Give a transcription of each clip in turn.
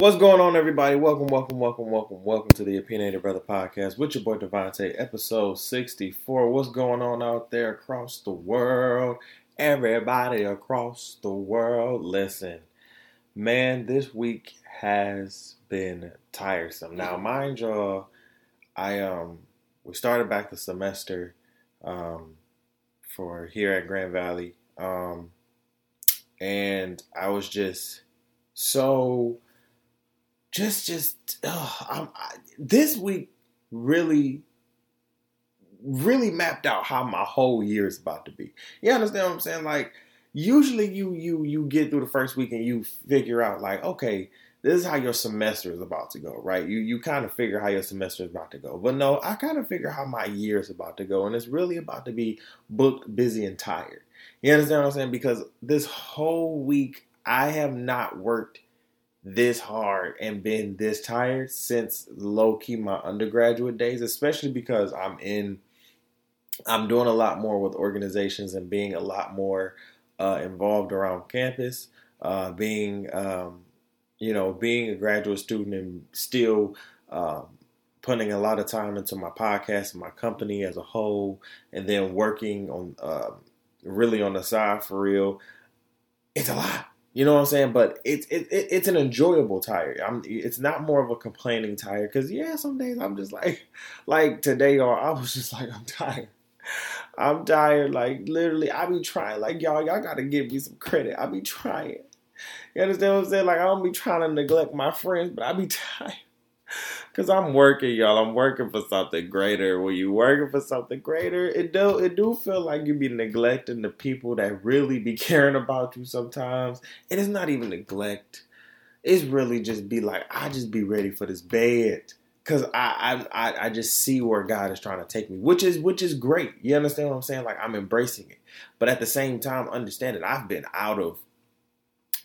What's going on, everybody? Welcome, welcome, welcome, welcome, welcome to the Opinionated Brother Podcast with your boy DeVonta', episode 64. What's going on out there across the world? Everybody across the world, listen. Man, this week has been tiresome. Now, mind y'all, I um we started back the semester um for here at Grand Valley. Um and I was just so just just I, this week really really mapped out how my whole year is about to be. You understand what I'm saying? Like usually you you you get through the first week and you figure out like okay this is how your semester is about to go, right? You you kind of figure how your semester is about to go. But no, I kind of figure how my year is about to go, and it's really about to be booked, busy, and tired. You understand what I'm saying? Because this whole week I have not worked this hard and been this tired since low key my undergraduate days, especially because I'm in, I'm doing a lot more with organizations and being a lot more uh, involved around campus, uh, being, um, you know, being a graduate student and still um, putting a lot of time into my podcast and my company as a whole, and then working on uh, really on the side for real. It's a lot you know what I'm saying? But it's it, it, it's an enjoyable tire. I'm it's not more of a complaining tire because yeah, some days I'm just like like today or I was just like I'm tired. I'm tired. Like literally, I be trying. Like y'all, y'all gotta give me some credit. I be trying. You understand what I'm saying? Like I don't be trying to neglect my friends, but I be tired. Cause I'm working, y'all. I'm working for something greater. When you working for something greater, it do it do feel like you be neglecting the people that really be caring about you sometimes. And it's not even neglect. It's really just be like, I just be ready for this bed. Cause I, I I just see where God is trying to take me, which is which is great. You understand what I'm saying? Like I'm embracing it. But at the same time, understand that I've been out of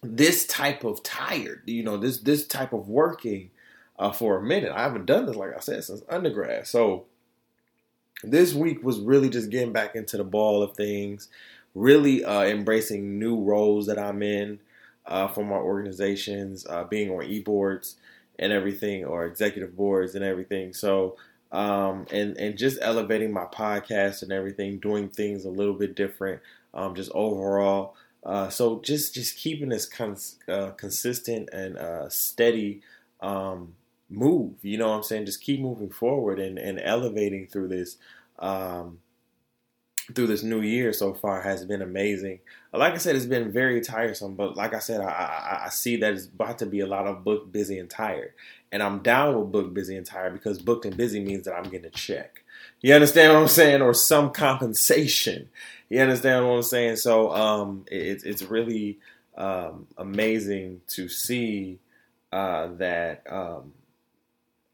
this type of tired, you know, this this type of working uh, for a minute. I haven't done this, like I said, since undergrad. So this week was really just getting back into the ball of things, really uh, embracing new roles that I'm in uh, for my organizations, uh, being on e-boards and everything, or executive boards and everything. So, um, and and just elevating my podcast and everything, doing things a little bit different, um, just overall. Uh, so just just keeping this cons- uh, consistent and uh, steady um, move. You know what I'm saying? Just keep moving forward and, and elevating through this um, through this new year so far has been amazing. Like I said, it's been very tiresome, but like I said, I, I, I see that it's about to be a lot of booked, busy, and tired. And I'm down with booked, busy, and tired because booked and busy means that I'm getting a check. You understand what I'm saying? Or some compensation. You understand what I'm saying? So um, it, it's really um, amazing to see uh, that um,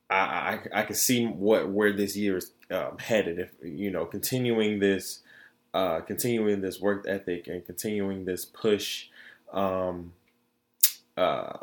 I, I, I can see what where this year is um, headed. If you know, continuing this, uh, continuing this work ethic and continuing this push, um, uh,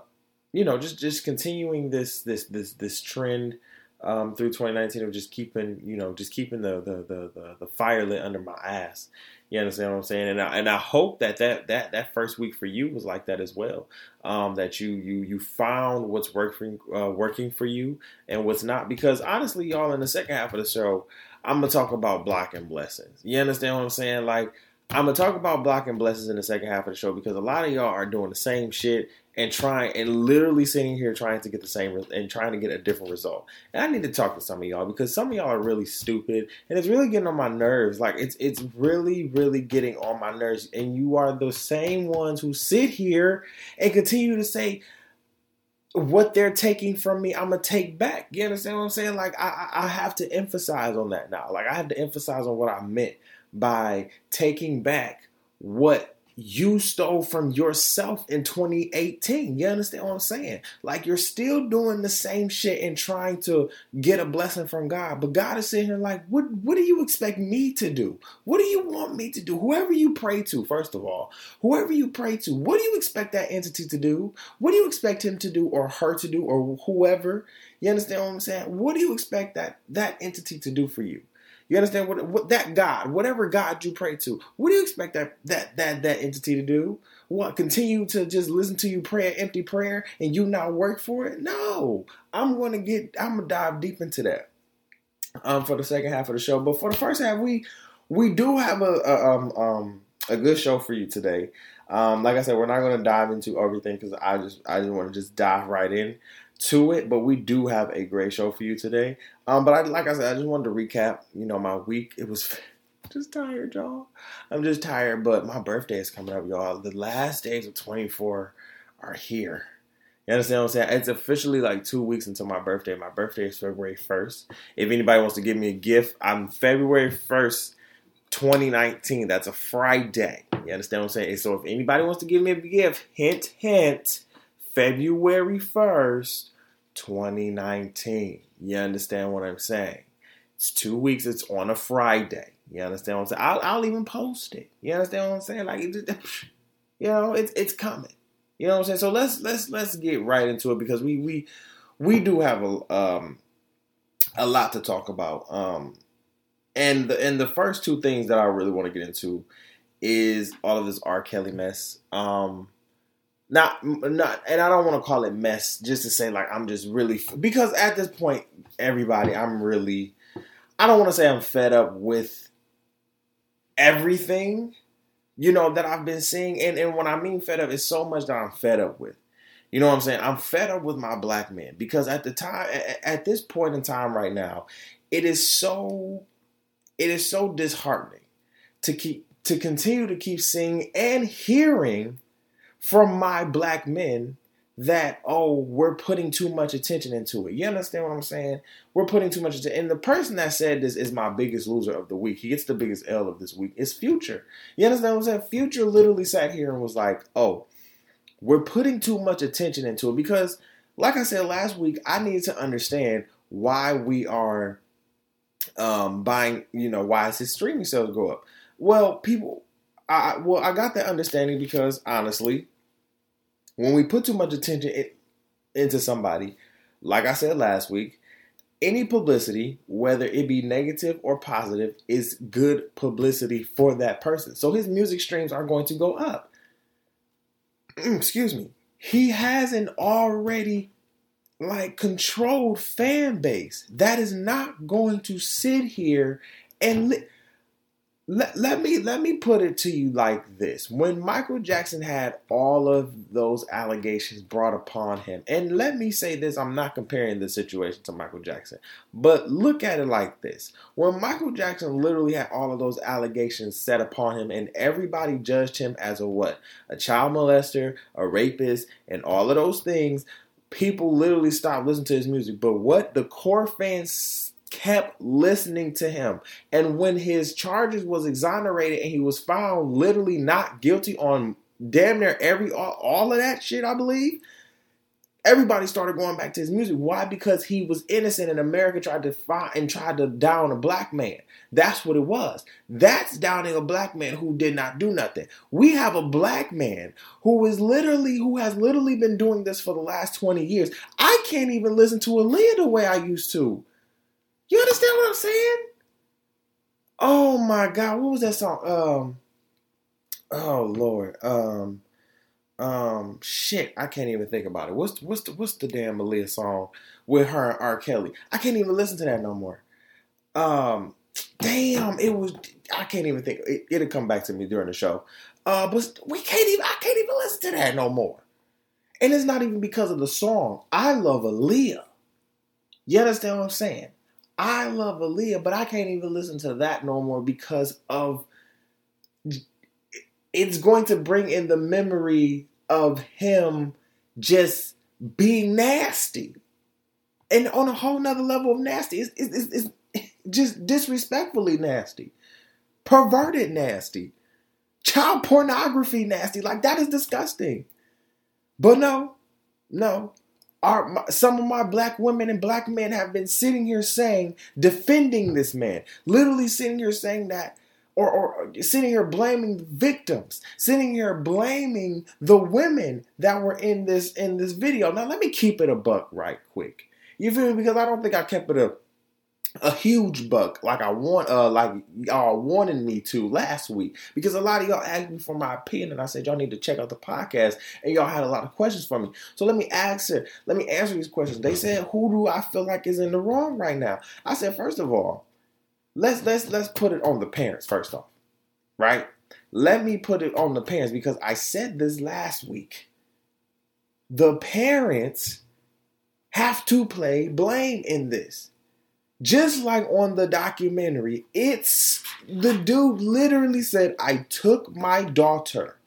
you know, just just continuing this this this this trend um, through 2019 of just keeping you know just keeping the the the the, the fire lit under my ass you understand what I'm saying? And I, and I hope that, that that that first week for you was like that as well. Um, that you you you found what's working uh, working for you and what's not. Because honestly, y'all, in the second half of the show, I'm gonna talk about blocking blessings. You understand what I'm saying? Like I'm gonna talk about blocking blessings in the second half of the show because a lot of y'all are doing the same shit and trying and literally sitting here trying to get the same and trying to get a different result. And I need to talk to some of y'all because some of y'all are really stupid and it's really getting on my nerves. Like it's it's really really getting on my nerves. And you are the same ones who sit here and continue to say what they're taking from me, I'm gonna take back. You understand what I'm saying? Like I, I have to emphasize on that now. Like I have to emphasize on what I meant by taking back what you stole from yourself in 2018. You understand what I'm saying? Like you're still doing the same shit and trying to get a blessing from God. But God is sitting here like, what what do you expect me to do? What do you want me to do? Whoever you pray to, first of all, whoever you pray to, what do you expect that entity to do? What do you expect him to do or her to do or whoever? You understand what I'm saying? What do you expect that that entity to do for you? You understand what, what that God, whatever God you pray to, what do you expect that that that that entity to do? What continue to just listen to you pray an empty prayer and you not work for it? No, I'm gonna get. I'm gonna dive deep into that um, for the second half of the show. But for the first half, we we do have a, a um um a good show for you today. Um, like I said, we're not going to dive into everything because I just I just want to just dive right in to it. But we do have a great show for you today. Um, but I, like I said, I just wanted to recap. You know, my week. It was just tired, y'all. I'm just tired. But my birthday is coming up, y'all. The last days of 24 are here. You understand what I'm saying? It's officially like two weeks until my birthday. My birthday is February 1st. If anybody wants to give me a gift, I'm February 1st, 2019. That's a Friday. You understand what I'm saying? So if anybody wants to give me a gift, hint, hint, February 1st, 2019. You understand what I'm saying? It's two weeks. It's on a Friday. You understand what I'm saying? I'll, I'll even post it. You understand what I'm saying? Like, you know, it's it's coming. You know what I'm saying? So let's let's let's get right into it because we we we do have a um a lot to talk about. Um, and the and the first two things that I really want to get into is all of this R. Kelly mess. Um, not not and I don't want to call it mess just to say like I'm just really because at this point everybody I'm really I don't want to say I'm fed up with everything you know that I've been seeing and and when I mean fed up it's so much that I'm fed up with. You know what I'm saying? I'm fed up with my black men because at the time at this point in time right now it is so it is so disheartening to keep to continue to keep seeing and hearing from my black men that oh we're putting too much attention into it. You understand what I'm saying? We're putting too much attention. And the person that said this is my biggest loser of the week. He gets the biggest L of this week. It's Future. You understand what I'm saying? Future literally sat here and was like, "Oh, we're putting too much attention into it because, like I said last week, I need to understand why we are um, buying. You know, why is his streaming sales go up? Well, people." I, well, I got that understanding because honestly, when we put too much attention in, into somebody, like I said last week, any publicity, whether it be negative or positive, is good publicity for that person. So his music streams are going to go up. Excuse me. He has an already like controlled fan base that is not going to sit here and li- let, let me let me put it to you like this. When michael jackson had all of those allegations brought upon him and let me say this i'm not comparing the situation to michael jackson but look at it like this. When michael jackson literally had all of those allegations set upon him and everybody judged him as a what? A child molester a rapist and all of those things people literally stopped listening to his music. But what the core fans kept listening to him. And when his charges was exonerated and he was found literally not guilty on damn near every all, all of that shit, I believe. Everybody started going back to his music. Why? Because he was innocent and America tried to find and tried to down a black man. That's what it was. That's downing a black man who did not do nothing. We have a black man who is literally who has literally been doing this for the last 20 years. I can't even listen to Aaliyah the way I used to. You understand what I'm saying? Oh my God, what was that song? Um, oh Lord, um, um, shit, I can't even think about it. What's what's the what's the damn Aaliyah song with her and R. Kelly? I can't even listen to that no more. Um, damn, it was. I can't even think. It, it'll come back to me during the show. Uh, but we can't even. I can't even listen to that no more. And it's not even because of the song. I love Aaliyah. You understand what I'm saying? I love Aaliyah, but I can't even listen to that no more because of it's going to bring in the memory of him just being nasty. And on a whole nother level of nasty. It's, it's, it's, it's just disrespectfully nasty. Perverted nasty. Child pornography nasty. Like that is disgusting. But no, no our, some of my black women and black men have been sitting here saying, defending this man, literally sitting here saying that, or, or sitting here blaming victims, sitting here blaming the women that were in this in this video. Now let me keep it a buck right quick. You feel me? Because I don't think I kept it a a huge buck like I want uh like y'all wanted me to last week because a lot of y'all asked me for my opinion and I said y'all need to check out the podcast and y'all had a lot of questions for me. So let me answer let me answer these questions. They said who do I feel like is in the wrong right now? I said first of all, let's let's let's put it on the parents first off. Right? Let me put it on the parents because I said this last week. The parents have to play blame in this just like on the documentary, it's the dude literally said, I took my daughter,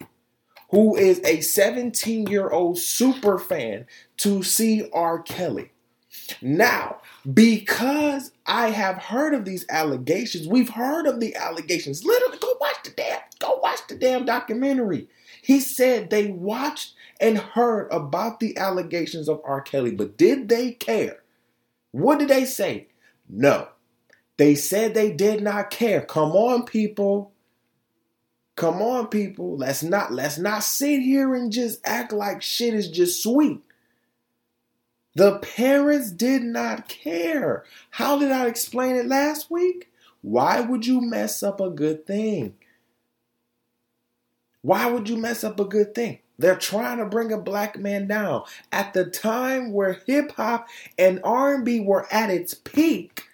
who is a 17 year old super fan, to see R. Kelly. Now, because I have heard of these allegations, we've heard of the allegations. Literally, go watch the damn, go watch the damn documentary. He said they watched and heard about the allegations of R. Kelly, but did they care? What did they say? No. They said they did not care. Come on, people. Come on, people. Let's not let's not sit here and just act like shit is just sweet. The parents did not care. How did I explain it last week? Why would you mess up a good thing? Why would you mess up a good thing? They're trying to bring a black man down at the time where hip hop and R&B were at its peak.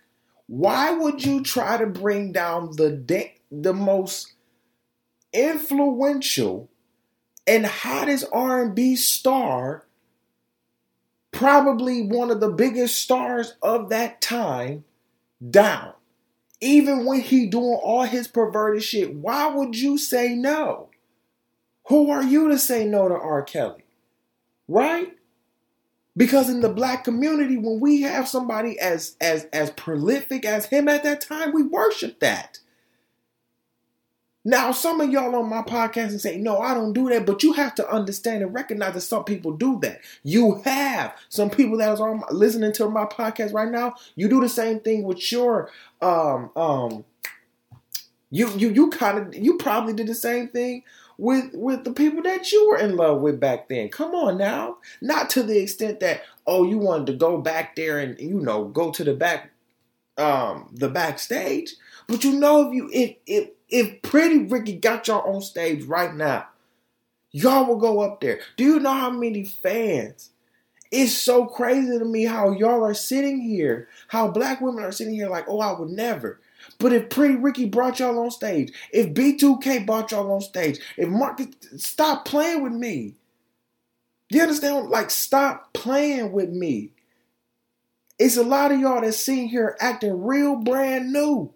Why would you try to bring down the de- the most influential and hottest R&B star, probably one of the biggest stars of that time, down? Even when he doing all his perverted shit, why would you say no? Who are you to say no to R. Kelly? Right? Because in the black community, when we have somebody as as as prolific as him at that time, we worship that. Now, some of y'all on my podcast and say, no, I don't do that, but you have to understand and recognize that some people do that. You have some people that are listening to my podcast right now. You do the same thing with your um um you you you kind of you probably did the same thing with with the people that you were in love with back then. Come on now. Not to the extent that oh you wanted to go back there and you know go to the back um the backstage. But you know if you if if if Pretty Ricky got y'all on stage right now, y'all will go up there. Do you know how many fans? It's so crazy to me how y'all are sitting here, how black women are sitting here like, oh, I would never. But if Pretty Ricky brought y'all on stage, if B2K brought y'all on stage, if Marques, stop playing with me. You understand? Like, stop playing with me. It's a lot of y'all that's sitting here acting real brand new.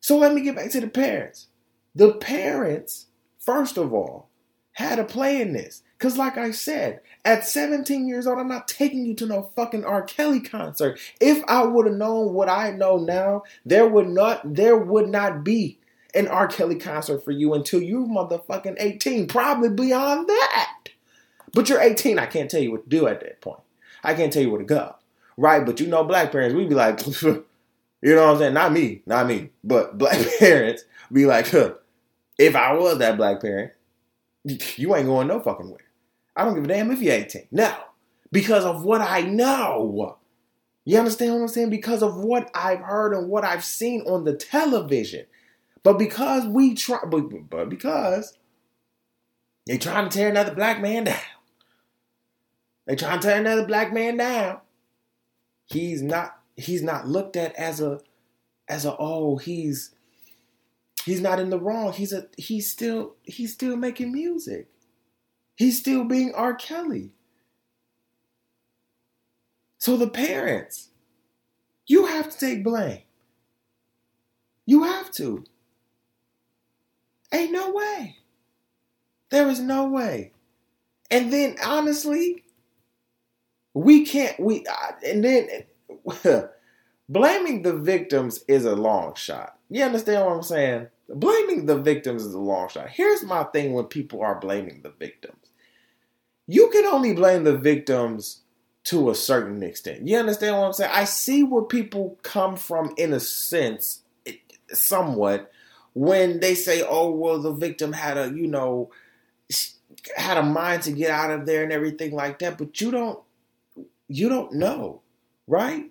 So let me get back to the parents. The parents, first of all, had a play in this. Because, like I said, at 17 years old, I'm not taking you to no fucking R. Kelly concert. If I would have known what I know now, there would not there would not be an R. Kelly concert for you until you motherfucking 18. Probably beyond that. But you're 18, I can't tell you what to do at that point. I can't tell you where to go. Right? But you know, black parents, we'd be like, you know what I'm saying? Not me, not me. But black parents be like, huh, if I was that black parent, you ain't going no fucking way. I don't give a damn if you're 18. Now, because of what I know, you understand what I'm saying? Because of what I've heard and what I've seen on the television. But because we try, but, but because they trying to tear another black man down. They trying to tear another black man down. He's not. He's not looked at as a, as a oh he's He's not in the wrong. He's a he's still he's still making music. He's still being R. Kelly. So the parents, you have to take blame. You have to. Ain't no way. There is no way. And then honestly, we can't we and then blaming the victims is a long shot. You understand what I'm saying? Blaming the victims is a long shot. Here's my thing when people are blaming the victims. You can only blame the victims to a certain extent. You understand what I'm saying? I see where people come from in a sense, somewhat, when they say, oh, well, the victim had a, you know, had a mind to get out of there and everything like that. But you don't, you don't know, right?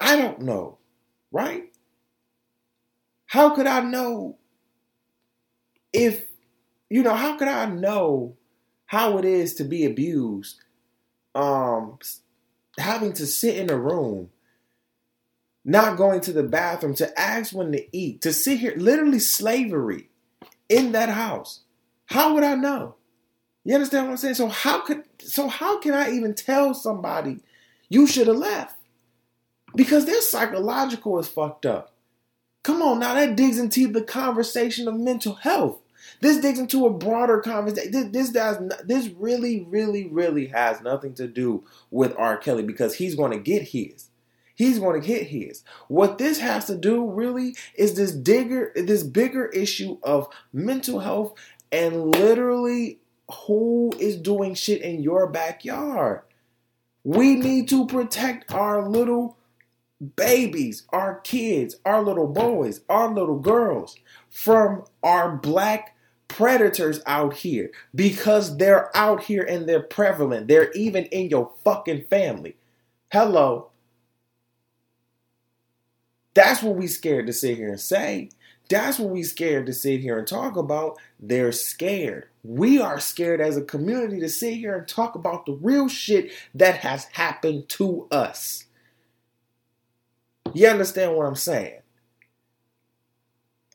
I don't know, right? How could I know if, you know, how could I know how it is to be abused? Um, having to sit in a room, not going to the bathroom, to ask when to eat, to sit here, literally slavery in that house. How would I know? You understand what I'm saying? So how could so how can I even tell somebody you should have left? Because their psychological is fucked up. Come on now, that digs into the conversation of mental health. This digs into a broader conversation. This, this does this really, really, really has nothing to do with R. Kelly because he's going to get his. He's going to get his. What this has to do really is this digger, this bigger issue of mental health and literally who is doing shit in your backyard. We need to protect our little babies, our kids, our little boys, our little girls from our black predators out here because they're out here and they're prevalent. They're even in your fucking family. Hello. That's what we scared to sit here and say. That's what we scared to sit here and talk about. They're scared. We are scared as a community to sit here and talk about the real shit that has happened to us. You understand what I'm saying?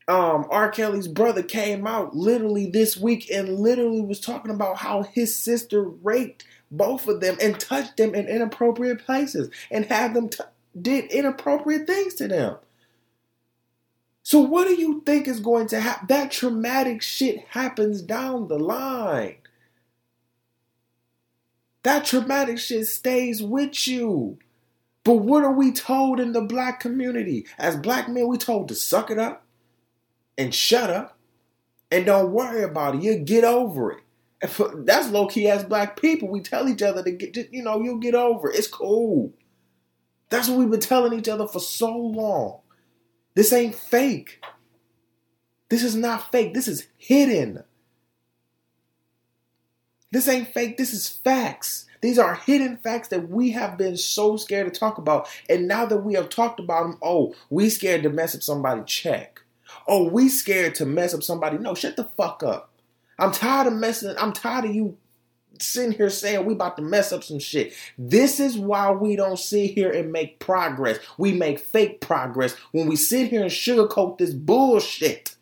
Um, R. Kelly's brother came out literally this week and literally was talking about how his sister raped both of them and touched them in inappropriate places and had them t- did inappropriate things to them. So what do you think is going to happen? That traumatic shit happens down the line. That traumatic shit stays with you. But what are we told in the black community? As black men, we told to suck it up and shut up and don't worry about it. You get over it. That's low key as black people. We tell each other to get, you know, you'll get over it. It's cool. That's what we've been telling each other for so long. This ain't fake. This is not fake. This is hidden. This ain't fake. This is facts. These are hidden facts that we have been so scared to talk about. And now that we have talked about them, oh, we scared to mess up somebody check. Oh, we scared to mess up somebody. No, shut the fuck up. I'm tired of messing. I'm tired of you sitting here saying we about to mess up some shit. This is why we don't sit here and make progress. We make fake progress when we sit here and sugarcoat this bullshit.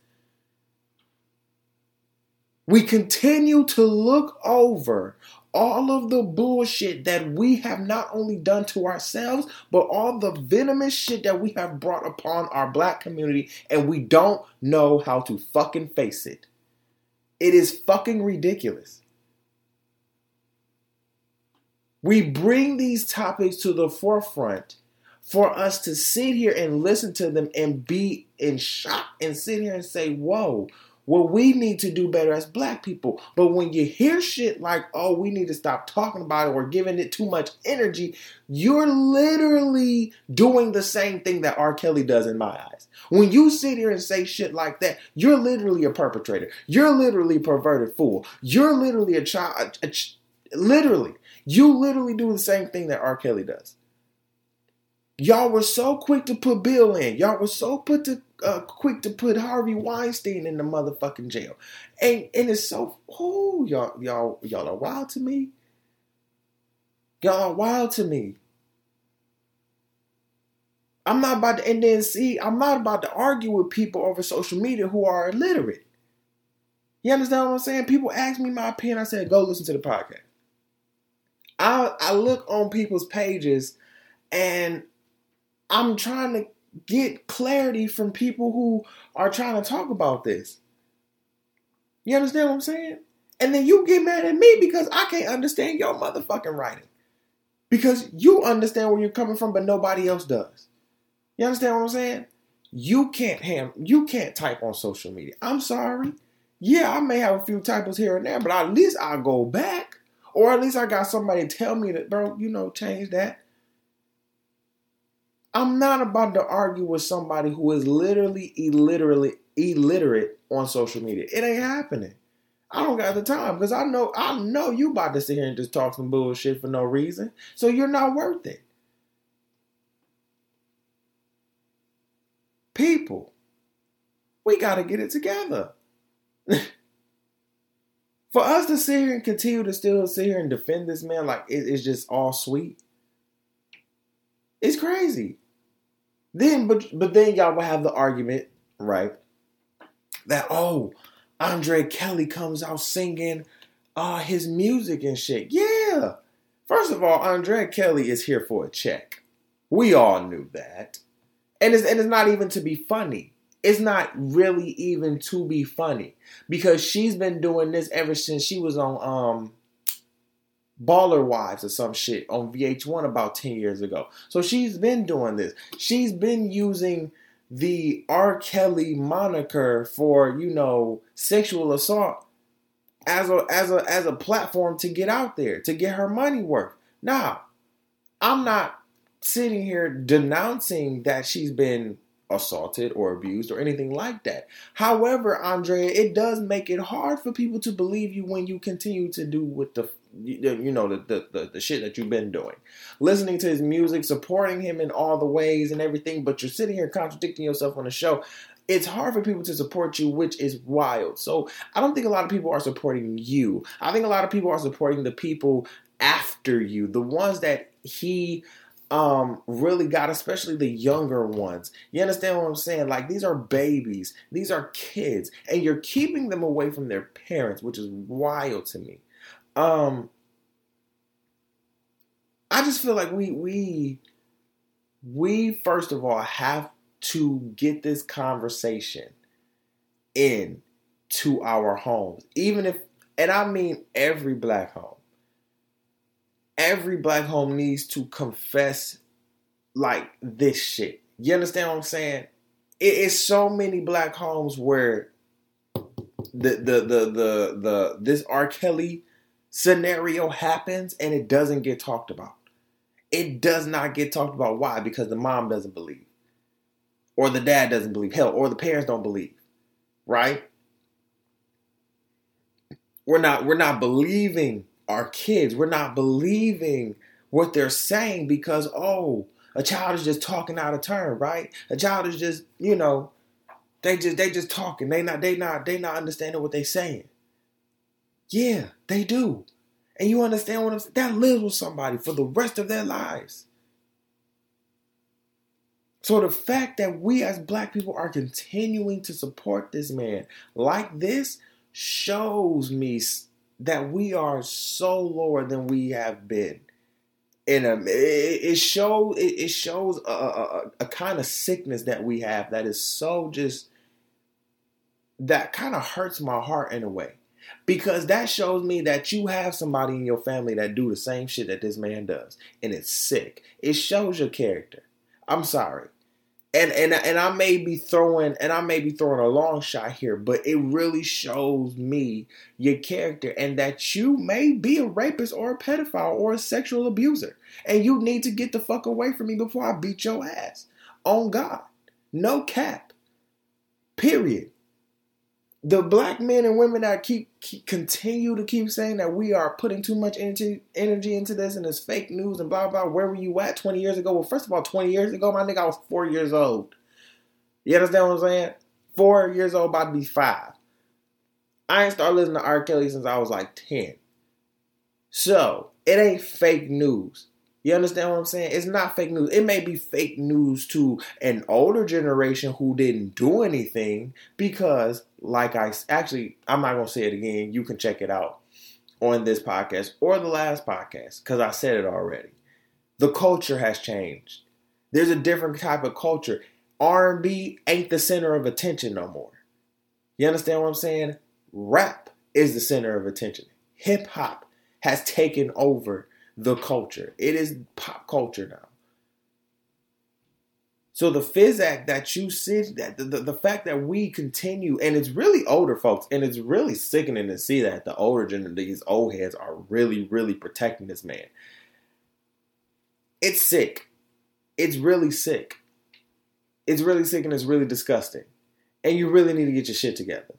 We continue to look over all of the bullshit that we have not only done to ourselves, but all the venomous shit that we have brought upon our black community, and we don't know how to fucking face it. It is fucking ridiculous. We bring these topics to the forefront for us to sit here and listen to them and be in shock and sit here and say, whoa, well, we need to do better as black people. But when you hear shit like, oh, we need to stop talking about it or giving it too much energy, you're literally doing the same thing that R. Kelly does in my eyes. When you sit here and say shit like that, you're literally a perpetrator. You're literally a perverted fool. You're literally a child. A, literally. You literally do the same thing that R. Kelly does. Y'all were so quick to put Bill in. Y'all were so put to uh, quick to put Harvey Weinstein in the motherfucking jail. And and it's so oh y'all y'all y'all are wild to me. Y'all are wild to me. I'm not about to and then see, I'm not about to argue with people over social media who are illiterate. You understand what I'm saying? People ask me my opinion. I said, go listen to the podcast. I I look on people's pages and I'm trying to get clarity from people who are trying to talk about this. You understand what I'm saying? And then you get mad at me because I can't understand your motherfucking writing. Because you understand where you're coming from, but nobody else does. You understand what I'm saying? You can't ham you can't type on social media. I'm sorry. Yeah, I may have a few typos here and there, but at least I'll go back. Or at least I got somebody tell me that, bro, you know, change that. I'm not about to argue with somebody who is literally illiterate, illiterate on social media. It ain't happening. I don't got the time because I know I know you about to sit here and just talk some bullshit for no reason. So you're not worth it. people, we got to get it together. For us to sit here and continue to still sit here and defend this man like it, it's just all sweet, it's crazy. Then, but but then y'all will have the argument, right? That oh, Andrea Kelly comes out singing uh his music and shit. Yeah. First of all, Andrea Kelly is here for a check. We all knew that. And it's and it's not even to be funny. It's not really even to be funny because she's been doing this ever since she was on um Baller Wives or some shit on VH1 about 10 years ago. So she's been doing this. She's been using the R. Kelly moniker for, you know, sexual assault as a as a as a platform to get out there, to get her money worth. Now, I'm not sitting here denouncing that she's been assaulted or abused or anything like that. However, Andrea, it does make it hard for people to believe you when you continue to do with the you know the, the, the the shit that you've been doing. Listening to his music supporting him in all the ways and everything but you're sitting here contradicting yourself on the show. It's hard for people to support you, which is wild. So I don't think a lot of people are supporting you. I think a lot of people are supporting the people after you, the ones that he um really got especially the younger ones. You understand what i'm saying? Like these are babies. These are kids. And you're keeping them away from their parents which is wild to me um i just feel like we we we first of all have to get this conversation in to our homes even if and i mean every black home every black home needs to confess like this shit. You understand what I'm saying? It is so many black homes where the the the the the this R. Kelly scenario happens and it doesn't get talked about. It does not get talked about. Why? Because the mom doesn't believe. Or the dad doesn't believe. Hell, or the parents don't believe. Right? We're not we're not believing our kids. We're not believing what they're saying because, oh, a child is just talking out of turn, right? A child is just, you know, they just they just talking. They not they not they not understanding what they're saying. Yeah, they do. And you understand what I'm saying? That lives with somebody for the rest of their lives. So the fact that we as black people are continuing to support this man like this shows me that we are so lower than we have been. And um, it, it shows it, shows a, a, a kind of sickness that we have that is so just that kind of hurts my heart in a way because that shows me that you have somebody in your family that do the same shit that this man does and it's sick. It shows your character. I'm sorry. And and and I may be throwing and I may be throwing a long shot here, but it really shows me your character and that you may be a rapist or a pedophile or a sexual abuser, and you need to get the fuck away from me before I beat your ass. On God, no cap. Period the black men and women that keep, keep, continue to keep saying that we are putting too much energy energy into this and it's fake news and blah blah. Where were you at 20 years ago? Well, first of all, 20 years ago, my nigga, I was four years old. You understand what I'm saying? Four years old, about to be five. I ain't started listening to R. Kelly since I was like 10. So it ain't fake news. You understand what I'm saying? It's not fake news. It may be fake news to an older generation who didn't do anything because, like I actually, I'm not going to say it again. You can check it out on this podcast or the last podcast because I said it already. The culture has changed. There's a different type of culture. R&B ain't the center of attention no more. You understand what I'm saying? Rap is the center of attention. Hip hop has taken over the culture. It is pop culture now. So the Act that you see, that the, the, the, fact that we continue, and it's really older folks, and it's really sickening to see that the older generation, these old heads are really, really protecting this man. It's sick. It's really sick. It's really sick and it's really disgusting. And you really need to get your shit together.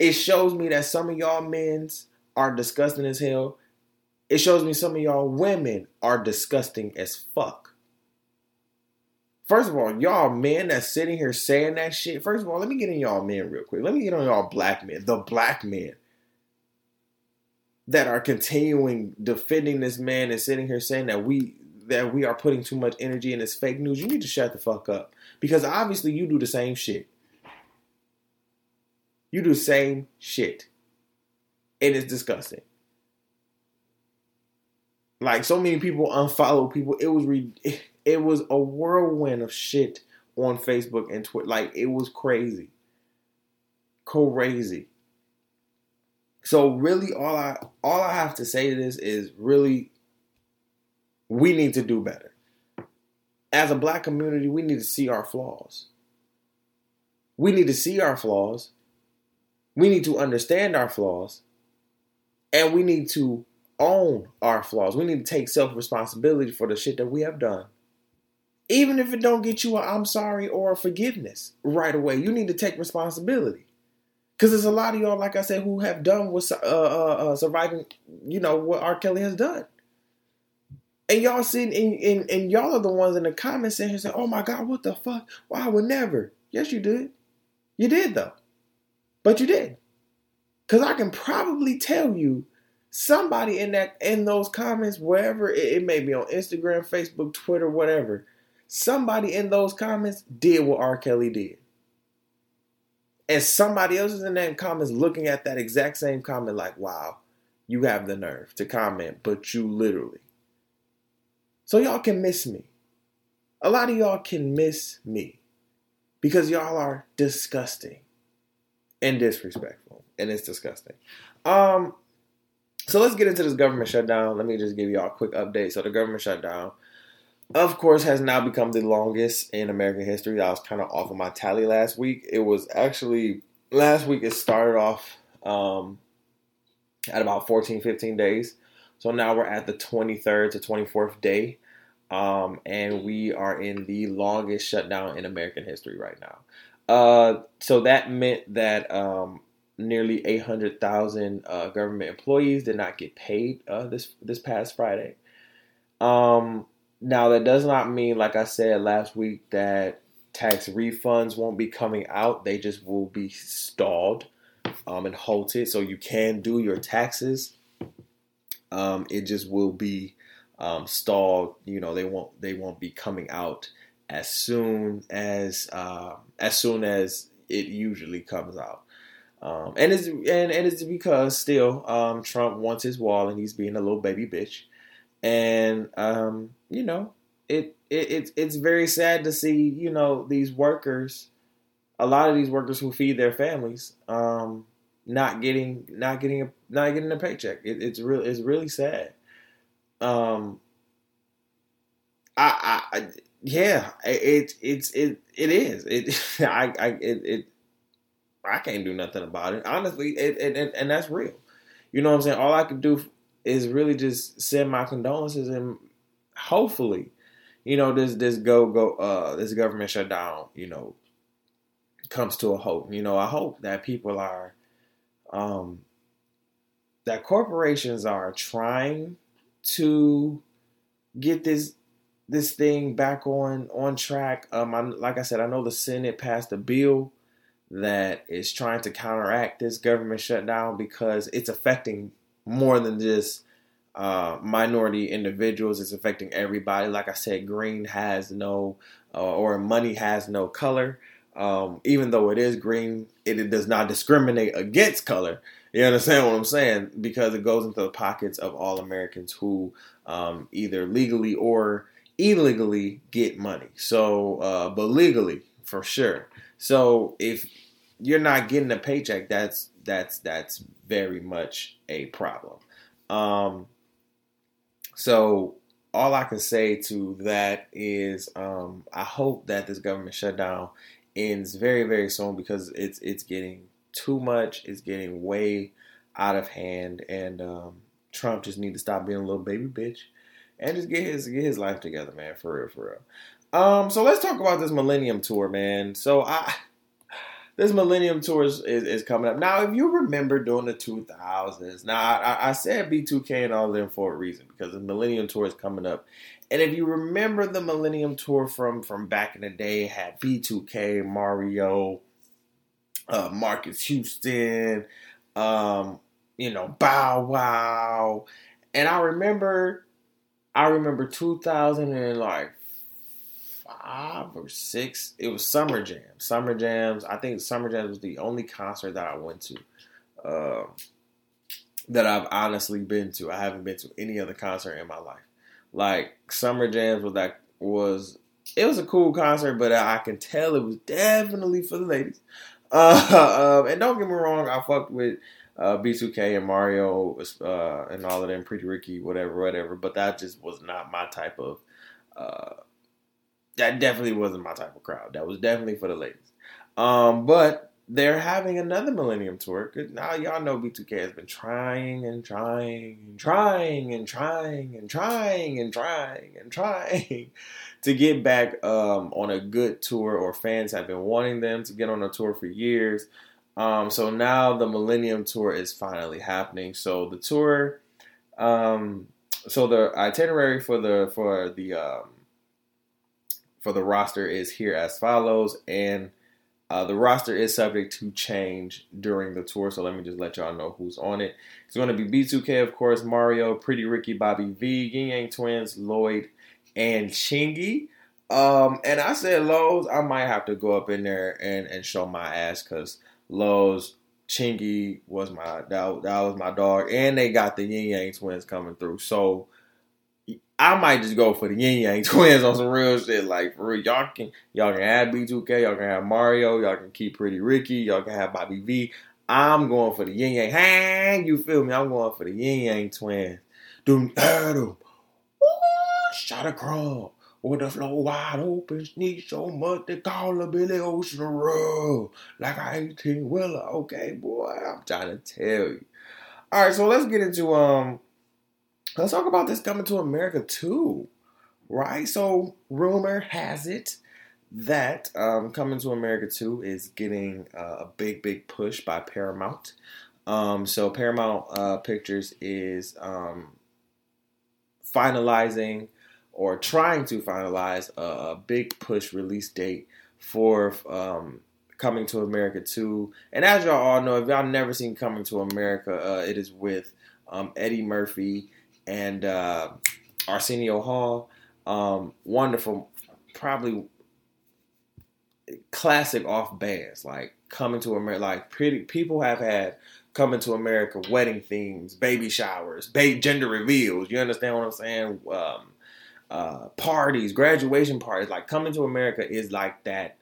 It shows me that some of y'all men's are disgusting as hell it shows me some of y'all women are disgusting as fuck. First of all, y'all men that's sitting here saying that shit. First of all, let me get in y'all men real quick. Let me get on y'all black men, the black men that are continuing defending this man and sitting here saying that we that we are putting too much energy in this fake news. You need to shut the fuck up because obviously you do the same shit. You do the same shit. And It is disgusting. Like so many people unfollow people. It was re- it was a whirlwind of shit on Facebook and Twitter. Like it was crazy. Crazy. So really all I all I have to say to this is really we need to do better. As a black community, we need to see our flaws. We need to see our flaws. We need to understand our flaws. And we need to own our flaws. We need to take self-responsibility for the shit that we have done. Even if it don't get you a I'm sorry or a forgiveness right away, you need to take responsibility. Because there's a lot of y'all, like I said, who have done with uh, uh, uh, surviving, you know, what R. Kelly has done. And y'all sitting and, and y'all are the ones in the comments saying, "Oh my God, what the fuck? Why well, would never?" Yes, you did. You did though, but you did, because I can probably tell you somebody in that in those comments, wherever it, it may be on Instagram, Facebook, Twitter, whatever. Somebody in those comments did what R. Kelly did. And somebody else is in that comments looking at that exact same comment, like, wow, you have the nerve to comment, but you literally so y'all can miss me. A lot of y'all can miss me because y'all are disgusting and disrespectful, and it's disgusting. Um, so let's get into this government shutdown. Let me just give y'all a quick update. So the government shutdown, of course, has now become the longest in American history. I was kind of off of my tally last week. It was actually last week. It started off um, at about 14, 15 days. So now we're at the 23rd to 24th day. Um, and we are in the longest shutdown in American history right now. Uh, so that meant that um, nearly 800,000 uh, government employees did not get paid uh, this this past Friday. Um, now that does not mean, like I said last week, that tax refunds won't be coming out. They just will be stalled um, and halted, so you can do your taxes um, it just will be um, stalled. You know, they won't they won't be coming out as soon as uh, as soon as it usually comes out. Um, and it's and, and it's because still um, Trump wants his wall and he's being a little baby bitch, and um, you know it, it it's it's very sad to see you know these workers, a lot of these workers who feed their families, um, not getting not getting a not getting a paycheck. It, it's real it's really sad. Um I, I, yeah, it it's it it is. It I I it, it I can't do nothing about it. Honestly, it, it, it, and that's real. You know what I'm saying? All I can do is really just send my condolences and hopefully, you know, this this go go uh this government shutdown, you know, comes to a hope. You know, I hope that people are um, that corporations are trying to get this this thing back on on track. Um, I, like I said, I know the Senate passed a bill that is trying to counteract this government shutdown because it's affecting more than just uh, minority individuals. It's affecting everybody. Like I said, green has no uh, or money has no color. Um, even though it is green, it, it, does not discriminate against color. You understand what I'm saying? Because it goes into the pockets of all Americans who um, either legally or illegally get money. So, uh, but legally for sure. So if you're not getting a paycheck, that's that's that's very much a problem. Um, so all I can say to that is um, I hope that this government shutdown ends very very soon because it's it's getting too much. It's getting way out of hand, and um, Trump just need to stop being a little baby bitch and just get his get his life together, man. For real, for real. Um, so let's talk about this Millennium Tour, man. So I this Millennium Tour is, is, is, coming up. Now, if you remember during the 2000s, now I, I, said B2K and all of them for a reason because the Millennium Tour is coming up. And if you remember the Millennium Tour from, from back in the day, had B2K, Mario, uh, Marques Houston, um, you know, Bow Wow. And I remember, I remember 2000 and like five or six. It was Summer Jam. Summer Jams. I think Summer Jams was the only concert that I went to. Uh, that I've honestly been to. I haven't been to any other concert in my life. Like Summer Jams was that was it was a cool concert, but I can tell it was definitely for the ladies. Uh, um, and don't get me wrong, I fucked with uh, B2K and Mario uh, and all of them, Pretty Ricky, whatever, whatever. But that just was not my type of uh, that definitely wasn't my type of crowd. That was definitely for the ladies. Um, but they're having another Millennium Tour. Now y'all know B2K has been trying and trying and trying and trying and trying and trying and trying to get back um, on a good tour, or fans have been wanting them to get on a tour for years. Um, so now the Millennium Tour is finally happening. So the tour, um, so the itinerary for the for the um, for the roster is here as follows, and uh, the roster is subject to change during the tour. So let me just let y'all know who's on it. It's going to be B2K, of course, Mario, Pretty Ricky, Bobby V, Ying Yang Twins, Lloyd, and Chingy. Um, and I said Lowe's, I might have to go up in there and, and show my ass because Lowe's Chingy was my that, that was my dog, and they got the Ying Yang Twins coming through. So I might just go for the Ying Yang Twins on some real shit. Like for real, y'all can y'all can have B2K, y'all can have Mario, y'all can keep Pretty Ricky, y'all can have Bobby V. I'm going for the Ying Yang. Hang, you feel me? I'm going for the Ying Yang Twins. Doom, Adam, shot a crawl. With the floor wide open, sneak so much they call a Billy Ocean roll like a 18 wheeler. Okay, boy, I'm trying to tell you. All right, so let's get into um Let's talk about this coming to America too, right? So, rumor has it that um, Coming to America 2 is getting uh, a big, big push by Paramount. Um, so, Paramount uh, Pictures is um, finalizing or trying to finalize a, a, big push release date for um, Coming to America 2. And as y'all all know, if y'all never seen Coming to America, uh, it is with um, Eddie Murphy and uh, Arsenio Hall. Um, wonderful, probably classic off bands like coming to America. Like pretty people have had coming to America wedding themes, baby showers, baby gender reveals. You understand what I'm saying? Um, uh, parties, graduation parties. Like coming to America is like that.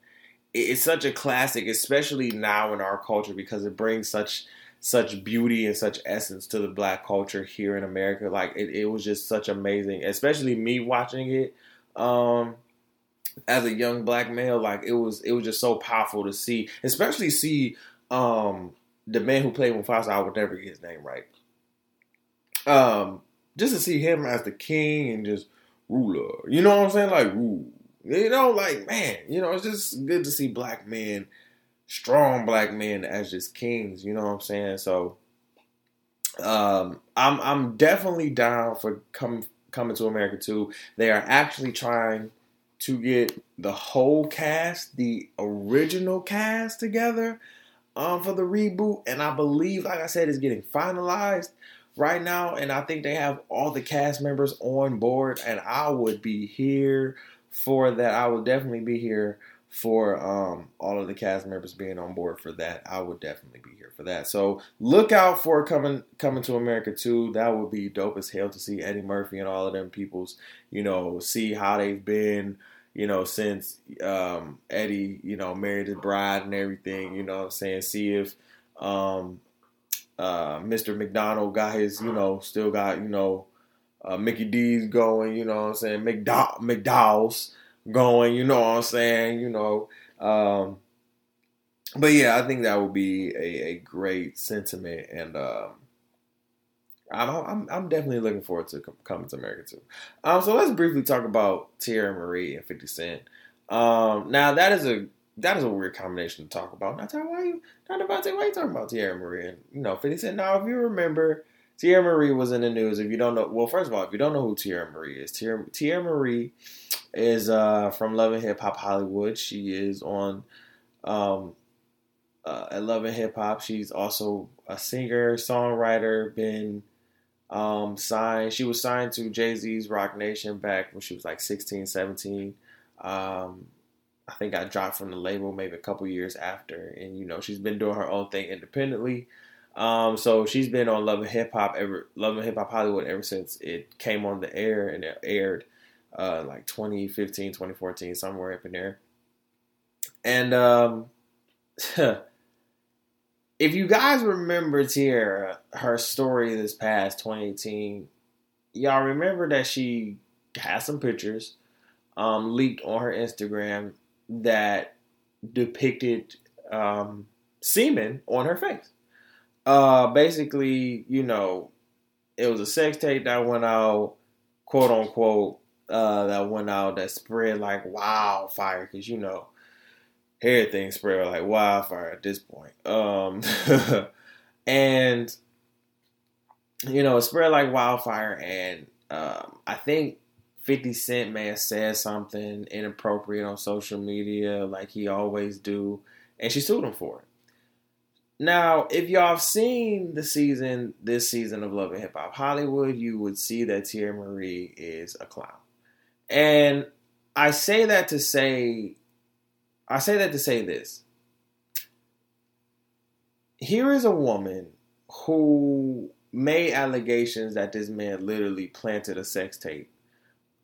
It's such a classic, especially now in our culture because it brings such such beauty and such essence to the black culture here in America. Like it, it was just such amazing, especially me watching it um, as a young black male. Like it was, it was just so powerful to see, especially see um, the man who played Mufasa. I would never get his name right. Um, just to see him as the king and just ruler, you know what I'm saying? Like, you know, like man, you know, it's just good to see black men strong black men as just kings. You know what I'm saying? So um, I'm I'm definitely down for coming coming to America too. They are actually trying to get the whole cast, the original cast together um, for the reboot, and I believe, like I said, it's getting finalized right now. And I think they have all the cast members on board, and I would be here for that. I would definitely be here for um, all of the cast members being on board for that. I would definitely be here for that. So look out for coming coming to America too. That would be dope as hell to see Eddie Murphy and all of them peoples. You know, see how they've been. You know, since um, Eddie, you know, married his bride and everything. You know, what I'm saying, see if um, uh, Mr. McDonald got his. You know, still got you know. Uh, Mickey D's going, you know what I'm saying? McDowell, McDowell's, going. You know what I'm saying? You know. Um, but yeah, I think that would be a, a great sentiment, and um, I'm, I'm, I'm definitely looking forward to coming to America too. Um, so let's briefly talk about Teairra Marie and 50 Cent. Um, now that is a that is a weird combination to talk about. Now, why you, not DeVonta', why you talking about Teairra Marie? And, you know, 50 Cent. Now, if you remember, Teairra Marie was in the news. If you don't know, well, first of all, if you don't know who Teairra Marie is, Teairra, Teairra Marie is uh, from Love and Hip Hop Hollywood. She is on um, uh, at Love and Hip Hop. She's also a singer, songwriter, been um, signed. She was signed to Jay Z's Roc Nation back when she was like 16, 17. Um, I think I dropped from the label maybe a couple years after, and you know she's been doing her own thing independently. Um, so she's been on Love and Hip Hop ever Love and Hip Hop Hollywood ever since it came on the air and it aired uh, like 2015, 2014, somewhere up in there. And um, if you guys remember Teairra, her story this past 2018, y'all remember that she had some pictures um, leaked on her Instagram that depicted um, semen on her face. Uh, basically, you know, it was a sex tape that went out, quote unquote, uh, that went out that spread like wildfire because you know everything spread like wildfire at this point. Um, and you know, it spread like wildfire, and um, I think 50 Cent may have said something inappropriate on social media, like he always do, and she sued him for it. Now, if y'all have seen the season, this season of Love and Hip Hop Hollywood, you would see that Teairra Marie is a clown. And I say that to say, I say that to say this. Here is a woman who made allegations that this man literally planted a sex tape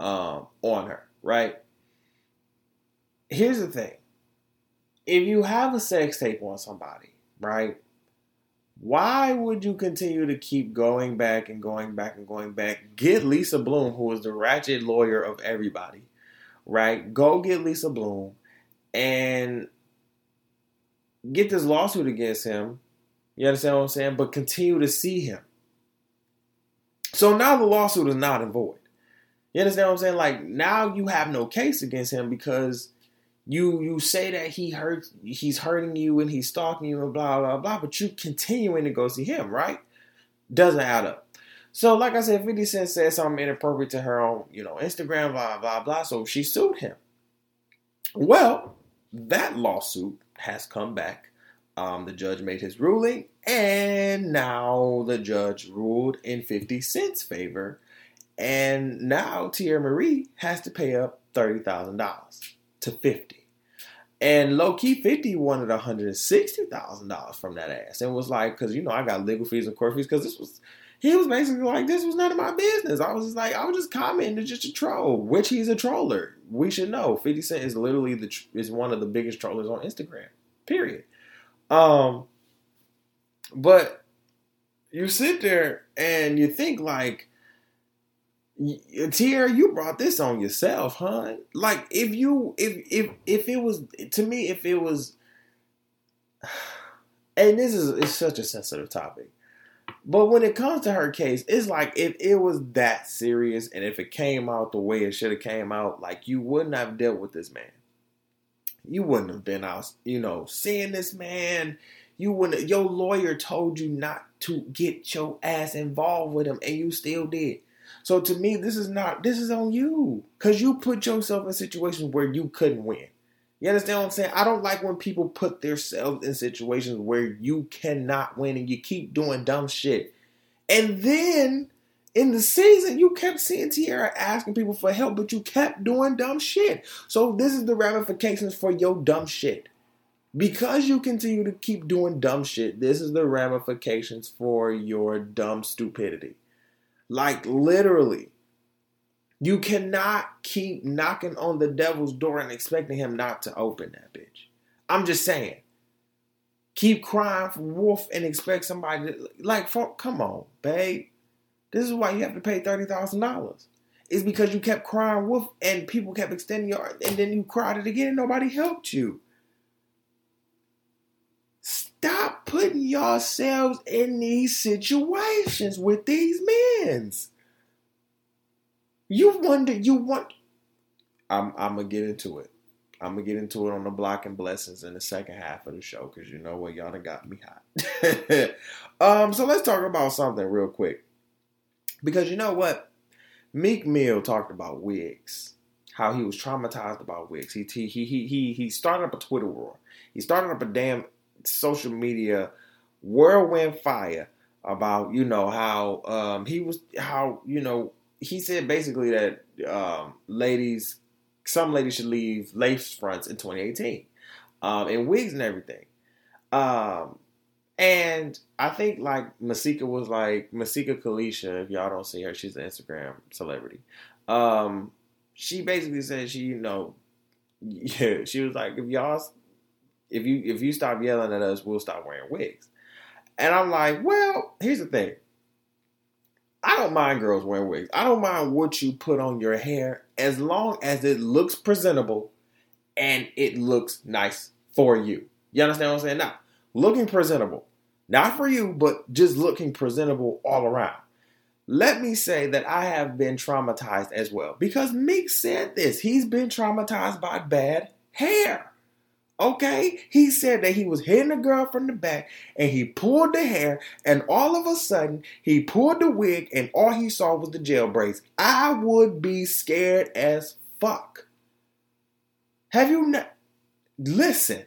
um, on her, right? Here's the thing if you have a sex tape on somebody, right? Why would you continue to keep going back and going back and going back? Get Lisa Bloom, who is the ratchet lawyer of everybody, right? Go get Lisa Bloom and get this lawsuit against him. You understand what I'm saying? But continue to see him. So now the lawsuit is not in void. You understand what I'm saying? Like now you have no case against him because you you say that he hurts he's hurting you and he's stalking you and blah blah blah, but you continuing to go see him, right? Doesn't add up. So like I said, 50 Cent said something inappropriate to her on, you know, Instagram, blah blah blah. So she sued him. Well, that lawsuit has come back. Um, the judge made his ruling, and now the judge ruled in 50 Cent's favor and now Teairra Marie has to pay up $30,000 to 50. And low key 50 wanted $160,000 from that ass and was like, because you know, I got legal fees and court fees because this was, he was basically like, this was none of my business. I was just like, I was just commenting just a troll, which he's a troller. We should know 50 Cent is literally the, is one of the biggest trollers on Instagram, period. Um, but you sit there and you think like, Teairra, you brought this on yourself, huh? Like if you if if if it was to me, if it was and this is it's such a sensitive topic. But when it comes to her case, it's like if it was that serious and if it came out the way it should have came out, like you wouldn't have dealt with this man. You wouldn't have been out, you know, seeing this man. You wouldn't your lawyer told you not to get your ass involved with him and you still did. So to me, this is not this is on you because you put yourself in situations where you couldn't win. You understand what I'm saying? I don't like when people put themselves in situations where you cannot win and you keep doing dumb shit. And then in the season, you kept seeing Teairra asking people for help, but you kept doing dumb shit. So this is the ramifications for your dumb shit. Because you continue to keep doing dumb shit, this is the ramifications for your dumb stupidity. Like literally. You cannot keep knocking on the devil's door and expecting him not to open that bitch. I'm just saying. Keep crying for wolf and expect somebody to, like for, come on, babe. This is why you have to pay thirty thousand dollars. It's because you kept crying wolf and people kept extending your and then you cried it again and nobody helped you. Stop putting yourselves in these situations with these men. You wonder, you want. I'm, I'm gonna get into it. I'm gonna get into it on the block and blessings in the second half of the show because you know what, y'all done got me hot. um, so let's talk about something real quick because you know what, Meek Mill talked about wigs, how he was traumatized about wigs. He he he he he started up a Twitter war. He started up a damn social media whirlwind fire about you know how um, he was how you know he said basically that um, ladies some ladies should leave lace fronts in 2018 um, and wigs and everything. Um, and I think like Masika was like Masika Kalysha if y'all don't see her she's an Instagram celebrity. Um, she basically said she you know yeah she was like if y'all if you if you stop yelling at us we'll stop wearing wigs and I'm like, well, here's the thing. I don't mind girls wearing wigs. I don't mind what you put on your hair as long as it looks presentable and it looks nice for you. You understand what I'm saying? Now, looking presentable. Not for you, but just looking presentable all around. Let me say that I have been traumatized as well because Meek said this. He's been traumatized by bad hair. Okay, he said that he was hitting a girl from the back and he pulled the hair, and all of a sudden he pulled the wig, and all he saw was the jail braids. I would be scared as fuck. Have you not? Listen,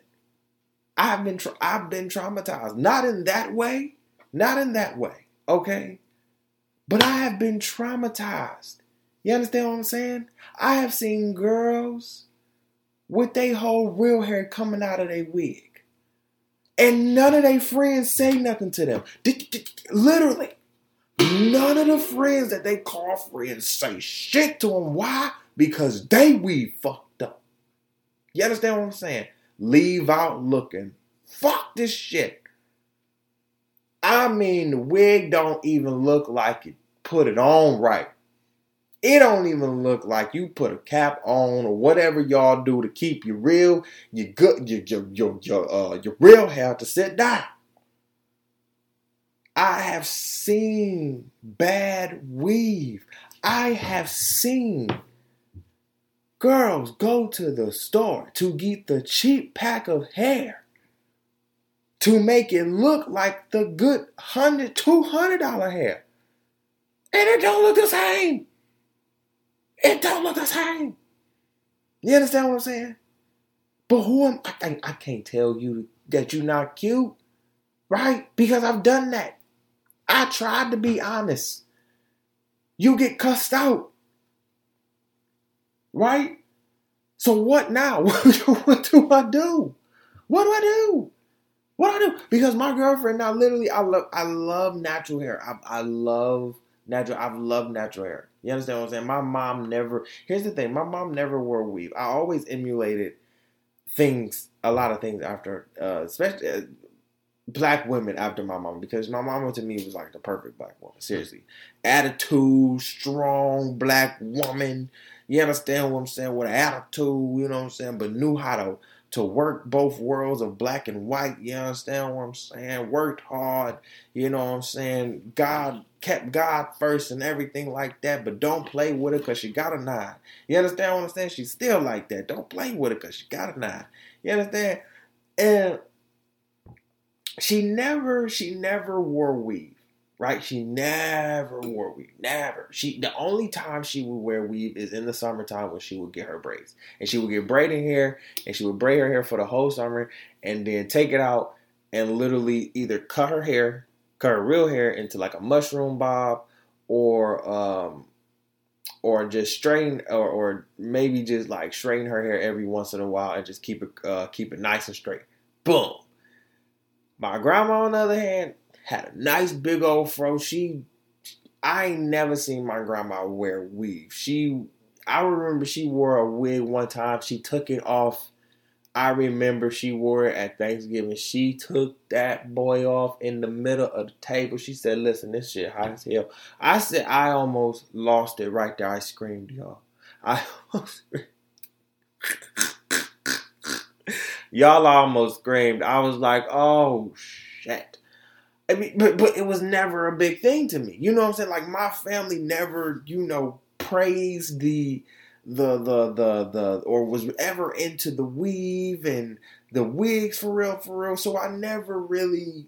I've been tra- I've been traumatized. Not in that way, not in that way. Okay, but I have been traumatized. You understand what I'm saying? I have seen girls with their whole real hair coming out of their wig. And none of their friends say nothing to them. Literally, none of the friends that they call friends say shit to them. Why? Because they weave fucked up. You understand what I'm saying? Leave out looking. Fuck this shit. I mean, the wig don't even look like it put it on right. It don't even look like you put a cap on or whatever y'all do to keep your real, your good, your your your your, uh, your real hair to sit down. I have seen bad weave. I have seen girls go to the store to get the cheap pack of hair to make it look like the good hundred, two hundred dollar hair, and it don't look the same. It don't look the same. You understand what I'm saying? But who am I? I can't tell you that you're not cute, right? Because I've done that. I tried to be honest. You get cussed out, right? So what now? what do I do? What do I do? What do I do? Because my girlfriend now, literally, I love, I love natural hair. I, I love natural. I've loved natural hair. You understand what I'm saying? My mom never. Here's the thing: my mom never wore weave. I always emulated things, a lot of things after, uh, especially uh, black women after my mom, because my mama to me was like the perfect black woman. Seriously, attitude, strong black woman. You understand what I'm saying? With attitude, you know what I'm saying, but knew how to to work both worlds of black and white. You understand what I'm saying? Worked hard, you know what I'm saying? God kept God first and everything like that, but don't play with her because she got a nine. You understand what I'm saying? She's still like that. Don't play with her because she got a nine. You understand? And she never, she never wore weave right? She never wore weave. Never. She the only time she would wear weave is in the summertime when she would get her braids. And she would get braiding hair and she would braid her hair for the whole summer and then take it out and literally either cut her hair, cut her real hair into like a mushroom bob or um or just straighten or, or maybe just like straighten her hair every once in a while and just keep it uh, keep it nice and straight. Boom. My grandma on the other hand, had a nice big old fro. She, I ain't never seen my grandma wear weave. She, I remember she wore a wig one time. She took it off. I remember she wore it at Thanksgiving. She took that boy off in the middle of the table. She said, "Listen, this shit hot as hell." I said, I almost lost it right there. I screamed, y'all. I almost. y'all almost screamed. I was like, "Oh shit." I mean, but but it was never a big thing to me. You know what I'm saying? Like my family never, you know, praised the the the the the or was ever into the weave and the wigs for real for real. So I never really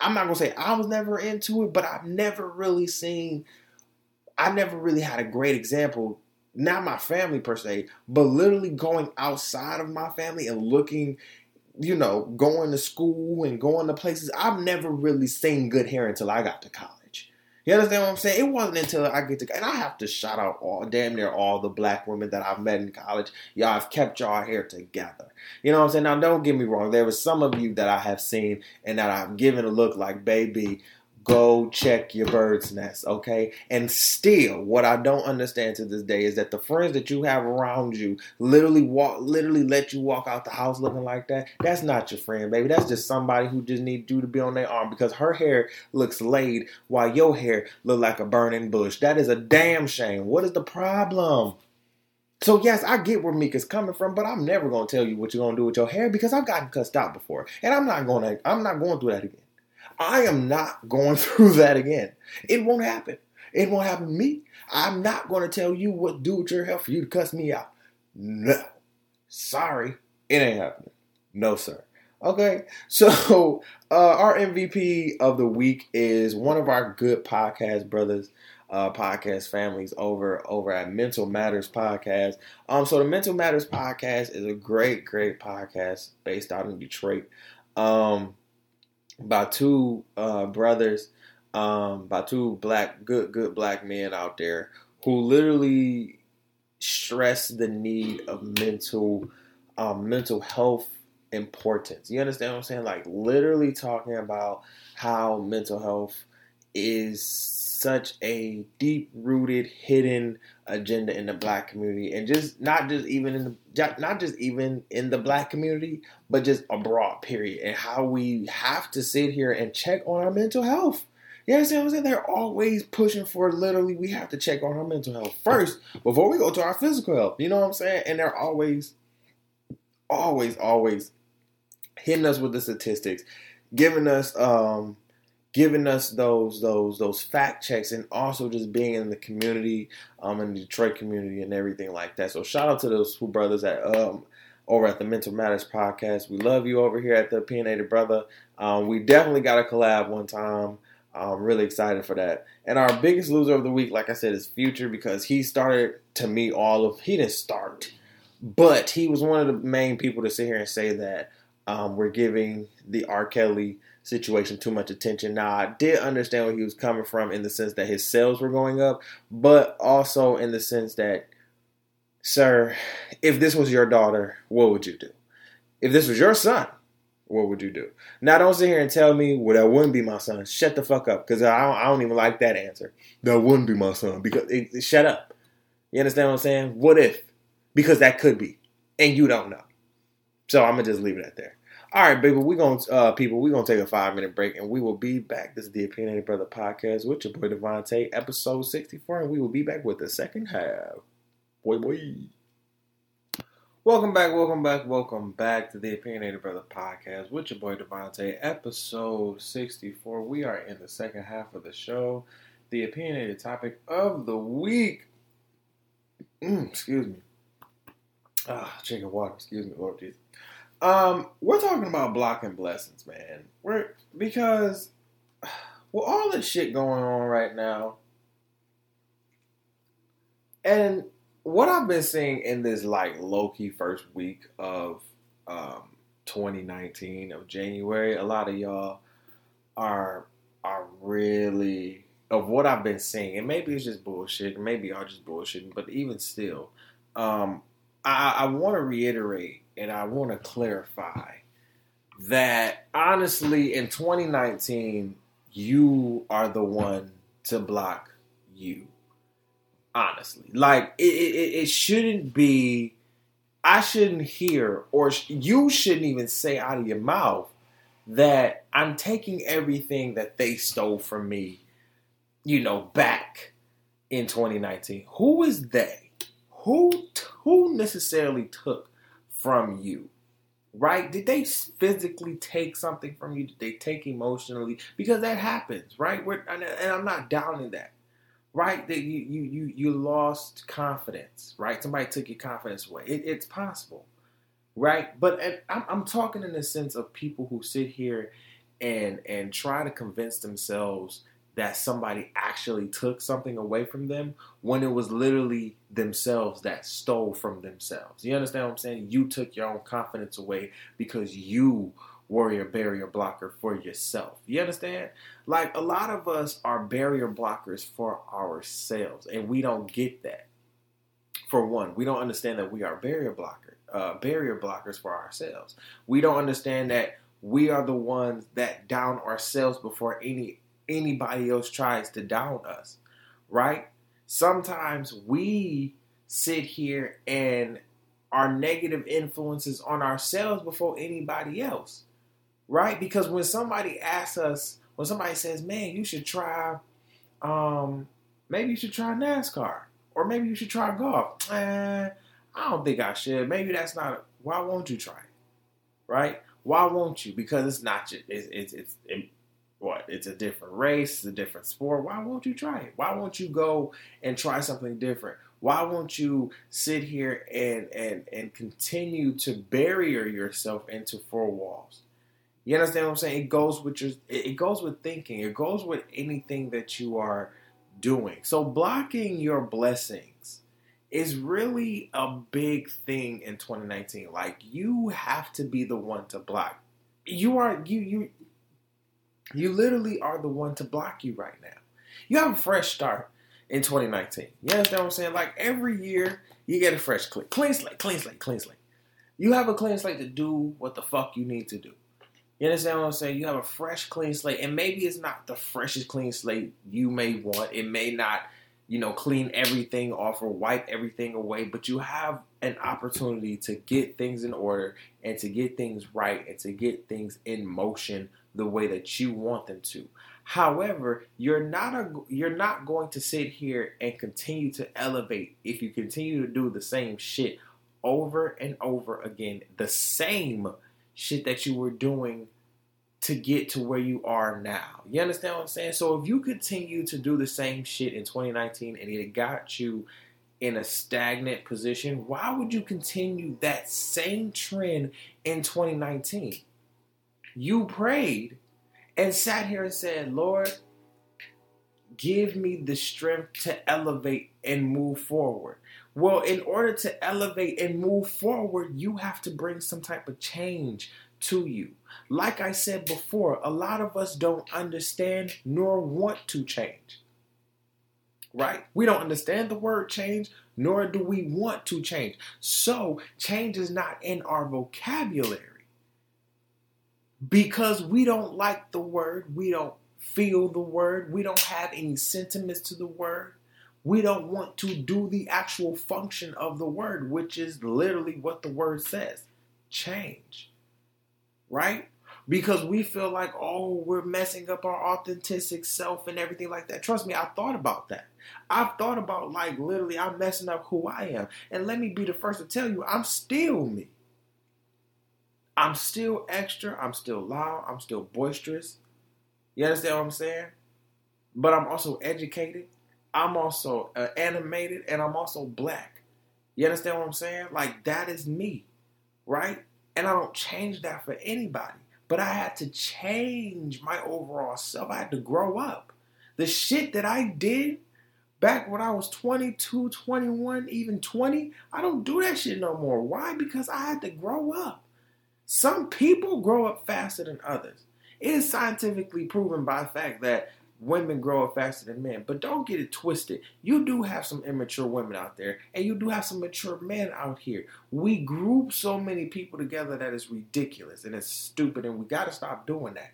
I'm not gonna say I was never into it, but I've never really seen I never really had a great example, not my family per se, but literally going outside of my family and looking, you know, going to school and going to places. I've never really seen good hair until I got to college. You understand what I'm saying? It wasn't until I get to, and I have to shout out all, damn near all the black women that I've met in college. Y'all have kept y'all hair together. You know what I'm saying? Now, don't get me wrong. There was some of you that I have seen and that I've given a look like, baby, go check your bird's nest, okay? And still, what I don't understand to this day is that the friends that you have around you literally walk, literally let you walk out the house looking like that. That's not your friend, baby. That's just somebody who just needs you to be on their arm because her hair looks laid while your hair look like a burning bush. That is a damn shame. What is the problem? So yes, I get where Mika's coming from, but I'm never gonna tell you what you're gonna do with your hair because I've gotten cussed out before, and I'm not gonna. I'm not going through that again. I am not going through that again. It won't happen. It won't happen to me. I'm not going to tell you what do with your health for you to cuss me out. No. Sorry. It ain't happening. No, sir. Okay. So, uh, our MVP of the week is one of our good podcast brothers. Uh, podcast families over over at Mental Matters podcast. Um, so the Mental Matters podcast is a great, great podcast based out in Detroit. Um, by two uh, brothers, um, by two black, good, good black men out there who literally stress the need of mental, um, mental health importance. You understand what I'm saying? Like literally talking about how mental health is such a deep rooted hidden agenda in the black community and just not just even in the not just even in the black community but just abroad period and how we have to sit here and check on our mental health you understand what I'm saying? They're always pushing for literally we have to check on our mental health first before we go to our physical health. You know what I'm saying? And they're always, always, always hitting us with the statistics, giving us um giving us those those those fact checks and also just being in the community, um, in the Detroit community and everything like that. So shout out to those two brothers at um over at the Mental Matters podcast. We love you over here at the Opinionated Brother. Um, we definitely got a collab one time. I'm really excited for that. And our biggest loser of the week, like I said, is Future because he started to me all of he didn't start, but he was one of the main people to sit here and say that um, we're giving the R. Kelly situation too much attention. Now, I did understand where he was coming from in the sense that his sales were going up, but also in the sense that, sir, if this was your daughter, what would you do? If this was your son, what would you do? Now, don't sit here and tell me, well, that wouldn't be my son. Shut the fuck up, because I don't, I don't even like that answer. That wouldn't be my son. Because it, it, shut up. You understand what I'm saying? What if? Because that could be, and you don't know. So I'm gonna just leave it at there. All right, baby, we're going to, uh, people, we're going to take a five minute break and we will be back. This is the Opinionated Brother podcast with your boy DeVonta', episode 64, and we will be back with the second half. Boy, boy. Welcome back, welcome back, welcome back to the Opinionated Brother podcast with your boy DeVonta', episode 64. We are in the second half of the show. The opinionated topic of the week. Mm, excuse me. Ah, chicken water. Excuse me, Lord Jesus. Um, we're talking about blocking blessings, man. We're because well, all this shit going on right now, and what I've been seeing in this like low key first week of um 2019 of January, a lot of y'all are are really of what I've been seeing, and maybe it's just bullshit, maybe y'all just bullshitting, but even still, um, I, I want to reiterate and I want to clarify that honestly, in 2019, you are the one to block you. Honestly, like it, it, it shouldn't be. I shouldn't hear, or you shouldn't even say out of your mouth that I'm taking everything that they stole from me, you know, back in 2019. Who is they? Who who necessarily took from you? Right? Did they physically take something from you? Did they take emotionally? Because that happens, right? We're, and I'm not downing that. right? That you you you you lost confidence, right? Somebody took your confidence away. It, it's possible, right? But I'm, I'm talking in the sense of people who sit here and and try to convince themselves that somebody actually took something away from them when it was literally themselves that stole from themselves. You understand what I'm saying? You took your own confidence away because you were a barrier blocker for yourself. You understand? Like a lot of us are barrier blockers for ourselves, and we don't get that. For one, we don't understand that we are barrier blocker, uh, barrier blockers for ourselves. We don't understand that we are the ones that down ourselves before any anybody else tries to down us, right? Sometimes we sit here and are negative influences on ourselves before anybody else, right? Because when somebody asks us, when somebody says, "Man, you should try, um, maybe you should try NASCAR, or maybe you should try golf," eh, I don't think I should. Maybe that's not. Why won't you try it, right? Why won't you? Because it's not. It's it's it's. What? It's a different race, a different sport. Why won't you try it? Why won't you go and try something different? Why won't you sit here and and and continue to barrier yourself into four walls? You understand what I'm saying? It goes with your it goes with thinking. It goes with anything that you are doing. So blocking your blessings is really a big thing in 2019. Like you have to be the one to block. You are you you you literally are the one to block you right now. You have a fresh start in 2019. You understand what I'm saying? Like every year, you get a fresh clean, clean slate, clean slate, clean slate. You have a clean slate to do what the fuck you need to do. You understand what I'm saying? You have a fresh, clean slate, and maybe it's not the freshest clean slate you may want. It may not, you know, clean everything off or wipe everything away, but you have an opportunity to get things in order and to get things right and to get things in motion the way that you want them to. However, you're not a, you're not going to sit here and continue to elevate if you continue to do the same shit over and over again, the same shit that you were doing to get to where you are now. You understand what I'm saying? So if you continue to do the same shit in 2019 and it got you in a stagnant position, why would you continue that same trend in 2019? You prayed and sat here and said, Lord, give me the strength to elevate and move forward. Well, in order to elevate and move forward, you have to bring some type of change to you. Like I said before, a lot of us don't understand nor want to change. Right? We don't understand the word change, nor do we want to change. So, change is not in our vocabulary because we don't like the word, we don't feel the word, we don't have any sentiments to the word. We don't want to do the actual function of the word, which is literally what the word says change. Right? Because we feel like, oh, we're messing up our authentic self and everything like that. Trust me, I thought about that. I've thought about, like, literally, I'm messing up who I am. And let me be the first to tell you, I'm still me. I'm still extra. I'm still loud. I'm still boisterous. You understand what I'm saying? But I'm also educated. I'm also uh, animated, and I'm also black. You understand what I'm saying? Like that is me, right? And I don't change that for anybody. But I had to change my overall self. I had to grow up. The shit that I did back when I was 22, 21, even 20, I don't do that shit no more. Why? Because I had to grow up. Some people grow up faster than others. It is scientifically proven by the fact that women grow up faster than men. But don't get it twisted. You do have some immature women out there, and you do have some mature men out here. We group so many people together that is ridiculous and it's stupid, and we got to stop doing that.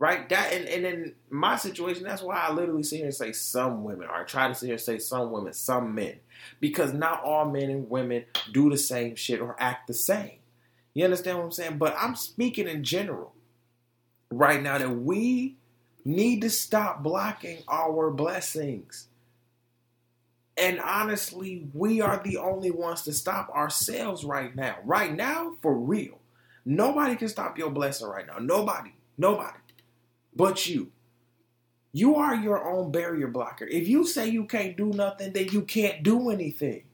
Right? That and, and in my situation, that's why I literally sit here and say some women, or I try to sit here and say some women, some men. Because not all men and women do the same shit or act the same. You understand what I'm saying? But I'm speaking in general right now that we need to stop blocking our blessings. And honestly, we are the only ones to stop ourselves right now. Right now, for real. Nobody can stop your blessing right now. Nobody. Nobody. But you. You are your own barrier blocker. If you say you can't do nothing, then you can't do anything.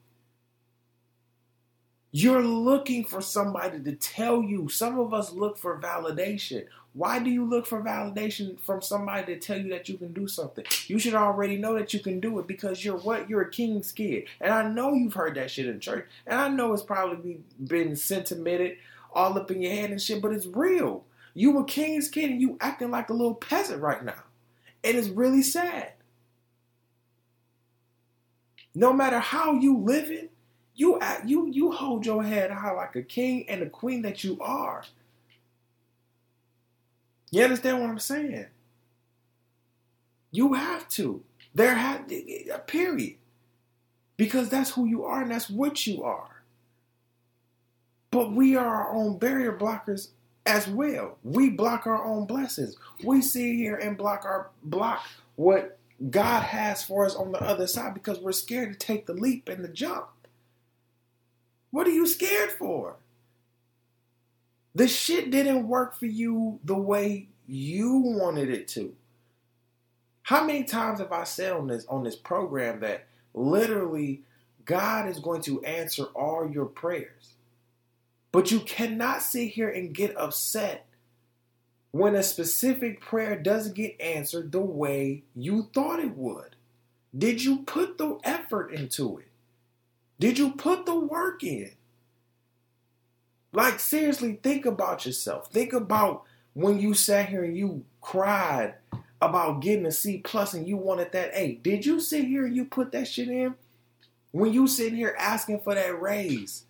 You're looking for somebody to tell you. Some of us look for validation. Why do you look for validation from somebody to tell you that you can do something? You should already know that you can do it because you're what? You're a king's kid. And I know you've heard that shit in church. And I know it's probably been sentimented all up in your head and shit, but it's real. You a king's kid and you acting like a little peasant right now. And it's really sad. No matter how you living, you you you hold your head high like a king and a queen that you are. You understand what I'm saying? You have to. There have a period. Because that's who you are and that's what you are. But we are our own barrier blockers as well. We block our own blessings. We sit here and block our block what God has for us on the other side because we're scared to take the leap and the jump. What are you scared for? The shit didn't work for you the way you wanted it to. How many times have I said on this on this program that literally God is going to answer all your prayers? But you cannot sit here and get upset when a specific prayer doesn't get answered the way you thought it would. Did you put the effort into it? Did you put the work in? Like, seriously, think about yourself. Think about when you sat here and you cried about getting a C plus and you wanted that A. Did you sit here and you put that shit in? When you sitting here asking for that raise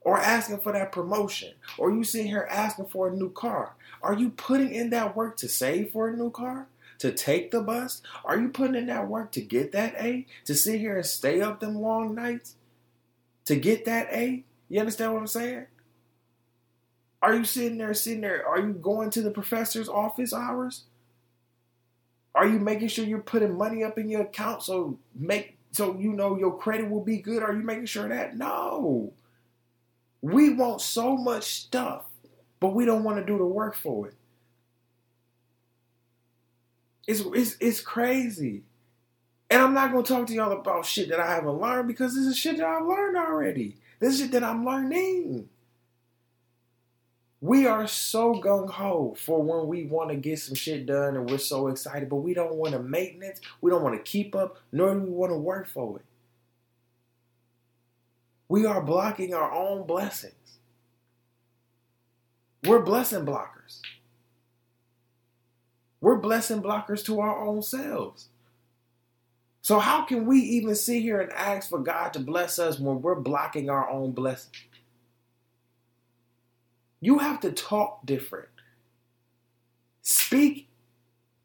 or asking for that promotion or you sitting here asking for a new car, are you putting in that work to save for a new car? To take the bus? Are you putting in that work to get that A? To sit here and stay up them long nights? To get that A. You understand what I'm saying? Are you sitting there, sitting there? Are you going to the professor's office hours? Are you making sure you're putting money up in your account so make so you know your credit will be good? Are you making sure that? No. We want so much stuff, but we don't want to do the work for it. It's it's it's crazy. And I'm not gonna talk to y'all about shit that I haven't learned because this is shit that I've learned already. This is shit that I'm learning. We are so gung ho for when we want to get some shit done and we're so excited, but we don't want to maintenance, we don't want to keep up, nor do we want to work for it. We are blocking our own blessings. We're blessing blockers. We're blessing blockers to our own selves. So, how can we even sit here and ask for God to bless us when we're blocking our own blessing? You have to talk different. Speak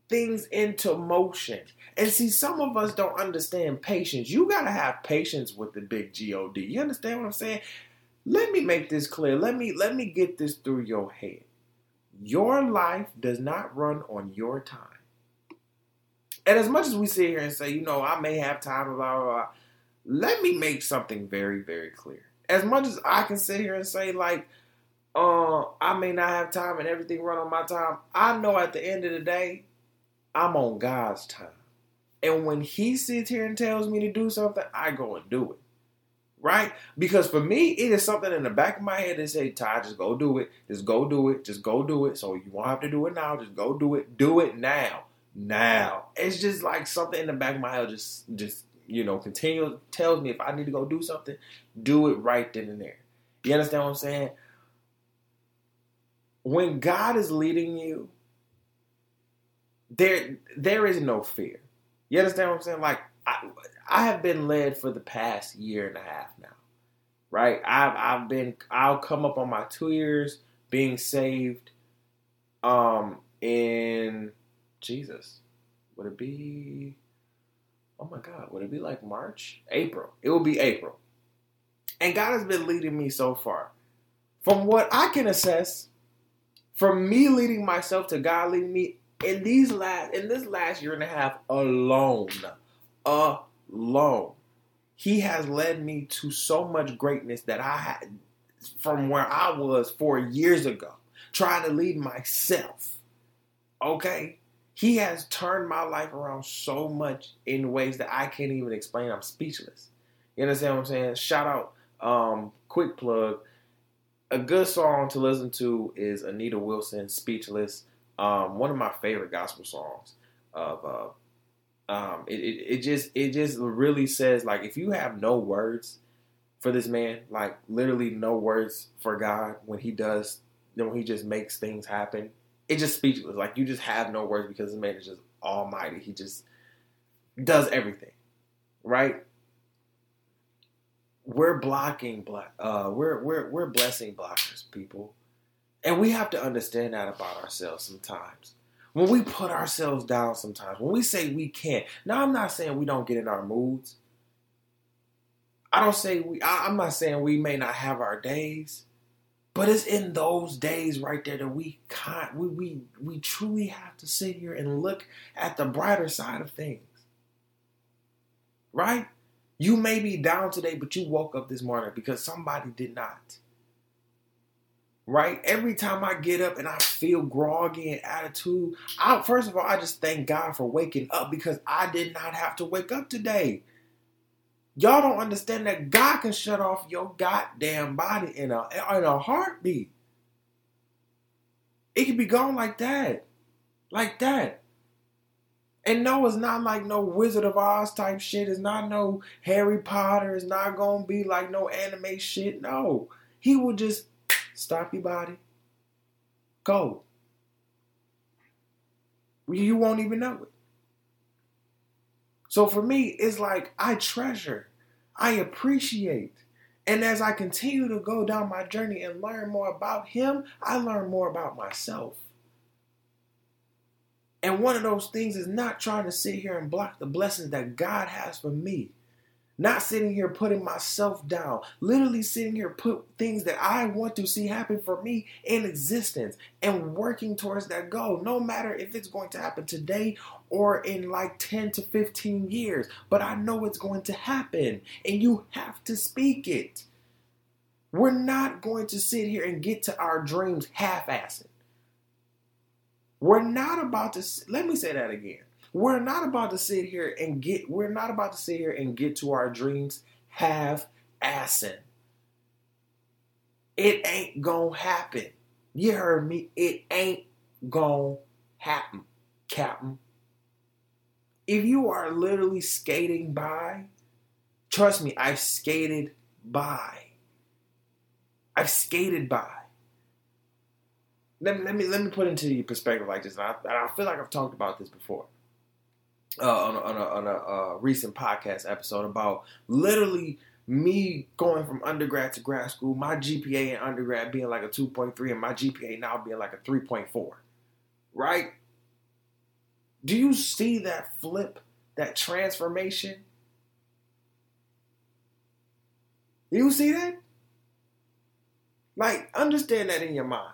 things into motion. And see, some of us don't understand patience. You got to have patience with the big God. You understand what I'm saying? Let me make this clear. Let me let me get this through your head. Your life does not run on your time. And as much as we sit here and say, you know, I may have time, blah, blah, blah, let me make something very, very clear. As much as I can sit here and say, like, uh, I may not have time and everything run on my time, I know at the end of the day, I'm on God's time. And when He sits here and tells me to do something, I go and do it. Right? Because for me, it is something in the back of my head that say, Ty, just go do it. Just go do it. Just go do it. So you won't have to do it now. Just go do it. Do it now now. It's just like something in the back of my head just just you know continue tells me if I need to go do something, do it right then and there. You understand what I'm saying? When God is leading you, there there is no fear. You understand what I'm saying? Like I, I have been led for the past year and a half now. Right? I've I've been I'll come up on my two years being saved um in Jesus. Would it be? Oh my God, would it be like March? April. It will be April. And God has been leading me so far. From what I can assess, from me leading myself to God leading me in these last in this last year and a half alone, alone, He has led me to so much greatness that I had from where I was four years ago, trying to lead myself. Okay, He has turned my life around so much in ways that I can't even explain. I'm speechless. You understand what I'm saying? Shout out, um, quick plug. A good song to listen to is Anita Wilson, Speechless. Um, one of my favorite gospel songs of uh, um, it, it, it just it just really says like if you have no words for this man, like literally no words for God when he does, when he just makes things happen, it just speechless. Like you just have no words because this man is just almighty. He just does everything, right? We're blocking black. Uh, we're we're we're blessing blockers, people, and we have to understand that about ourselves sometimes when we put ourselves down sometimes, when we say we can't. Now, I'm not saying we don't get in our moods. I don't say we, I, I'm not saying we may not have our days, but it's in those days right there that we can't, we, we, we truly have to sit here and look at the brighter side of things. Right? You may be down today, but you woke up this morning because somebody did not right? Every time I get up and I feel groggy and attitude, I first of all I just thank God for waking up because I did not have to wake up today. Y'all don't understand that God can shut off your goddamn body in a in a heartbeat. It can be gone like that. Like that. And no, it's not like no Wizard of Oz type shit. It's not no Harry Potter. It's not gonna be like no anime shit. No. He will just Stop your body. Go. You won't even know it. So for me, it's like I treasure, I appreciate. And as I continue to go down my journey and learn more about Him, I learn more about myself. And one of those things is not trying to sit here and block the blessings that God has for me. Not sitting here putting myself down, literally sitting here put things that I want to see happen for me in existence and working towards that goal, no matter if it's going to happen today or in like 10 to 15 years. But I know it's going to happen and you have to speak it. We're not going to sit here and get to our dreams half assed. We're not about to, let me say that again. We're not about to sit here and get we're not about to sit here and get to our dreams half assing. It ain't gonna happen. You heard me. It ain't gonna happen, Captain. If you are literally skating by, trust me, I've skated by. I've skated by. Let me, let me let me put into perspective like this. And I, and I feel like I've talked about this before uh, on a, on a, on a uh, recent podcast episode about literally me going from undergrad to grad school, my GPA in undergrad being like a 2.3 and my GPA now being like a 3.4. Right? Do you see that flip, that transformation? Do you see that? Like, understand that in your mind.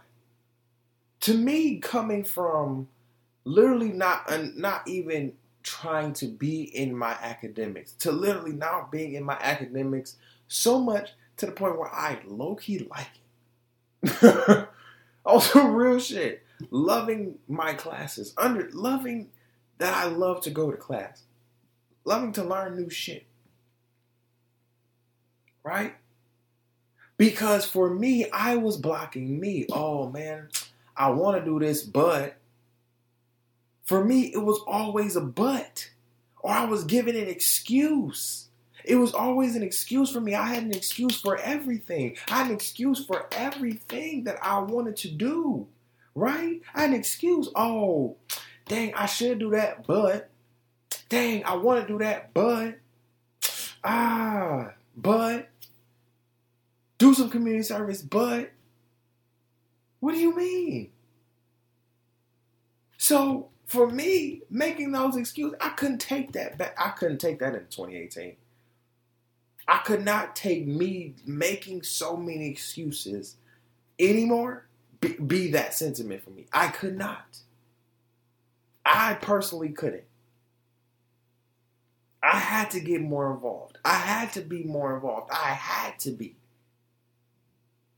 To me, coming from literally not, not even trying to be in my academics, to literally now being in my academics so much to the point where I low key like it. also, real shit. Loving my classes, under loving that I love to go to class, loving to learn new shit. Right? Because for me, I was blocking me. Oh man, I want to do this, but for me, it was always a but, or I was given an excuse. It was always an excuse for me. I had an excuse for everything. I had an excuse for everything that I wanted to do, right? I had an excuse. Oh, dang, I should do that, but dang, I want to do that, but ah, but do some community service, but what do you mean? So for me, making those excuses, I couldn't take that back. I couldn't take that in 2018. I could not take me making so many excuses anymore be, be that sentiment for me. I could not. I personally couldn't. I had to get more involved. I had to be more involved. I had to be.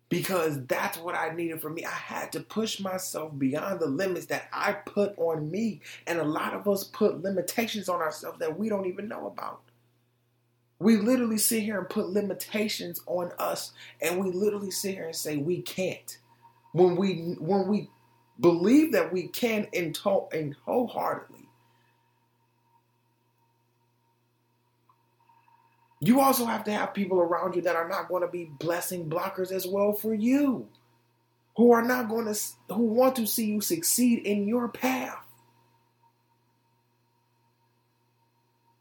Because that's what I needed for me. I had to push myself beyond the limits that I put on me. And a lot of us put limitations on ourselves that we don't even know about. We literally sit here and put limitations on us and we literally sit here and say we can't. When we when we believe that we can in, to- in wholeheartedly. You also have to have people around you that are not going to be blessing blockers as well for you. Who are not going to who want to see you succeed in your path.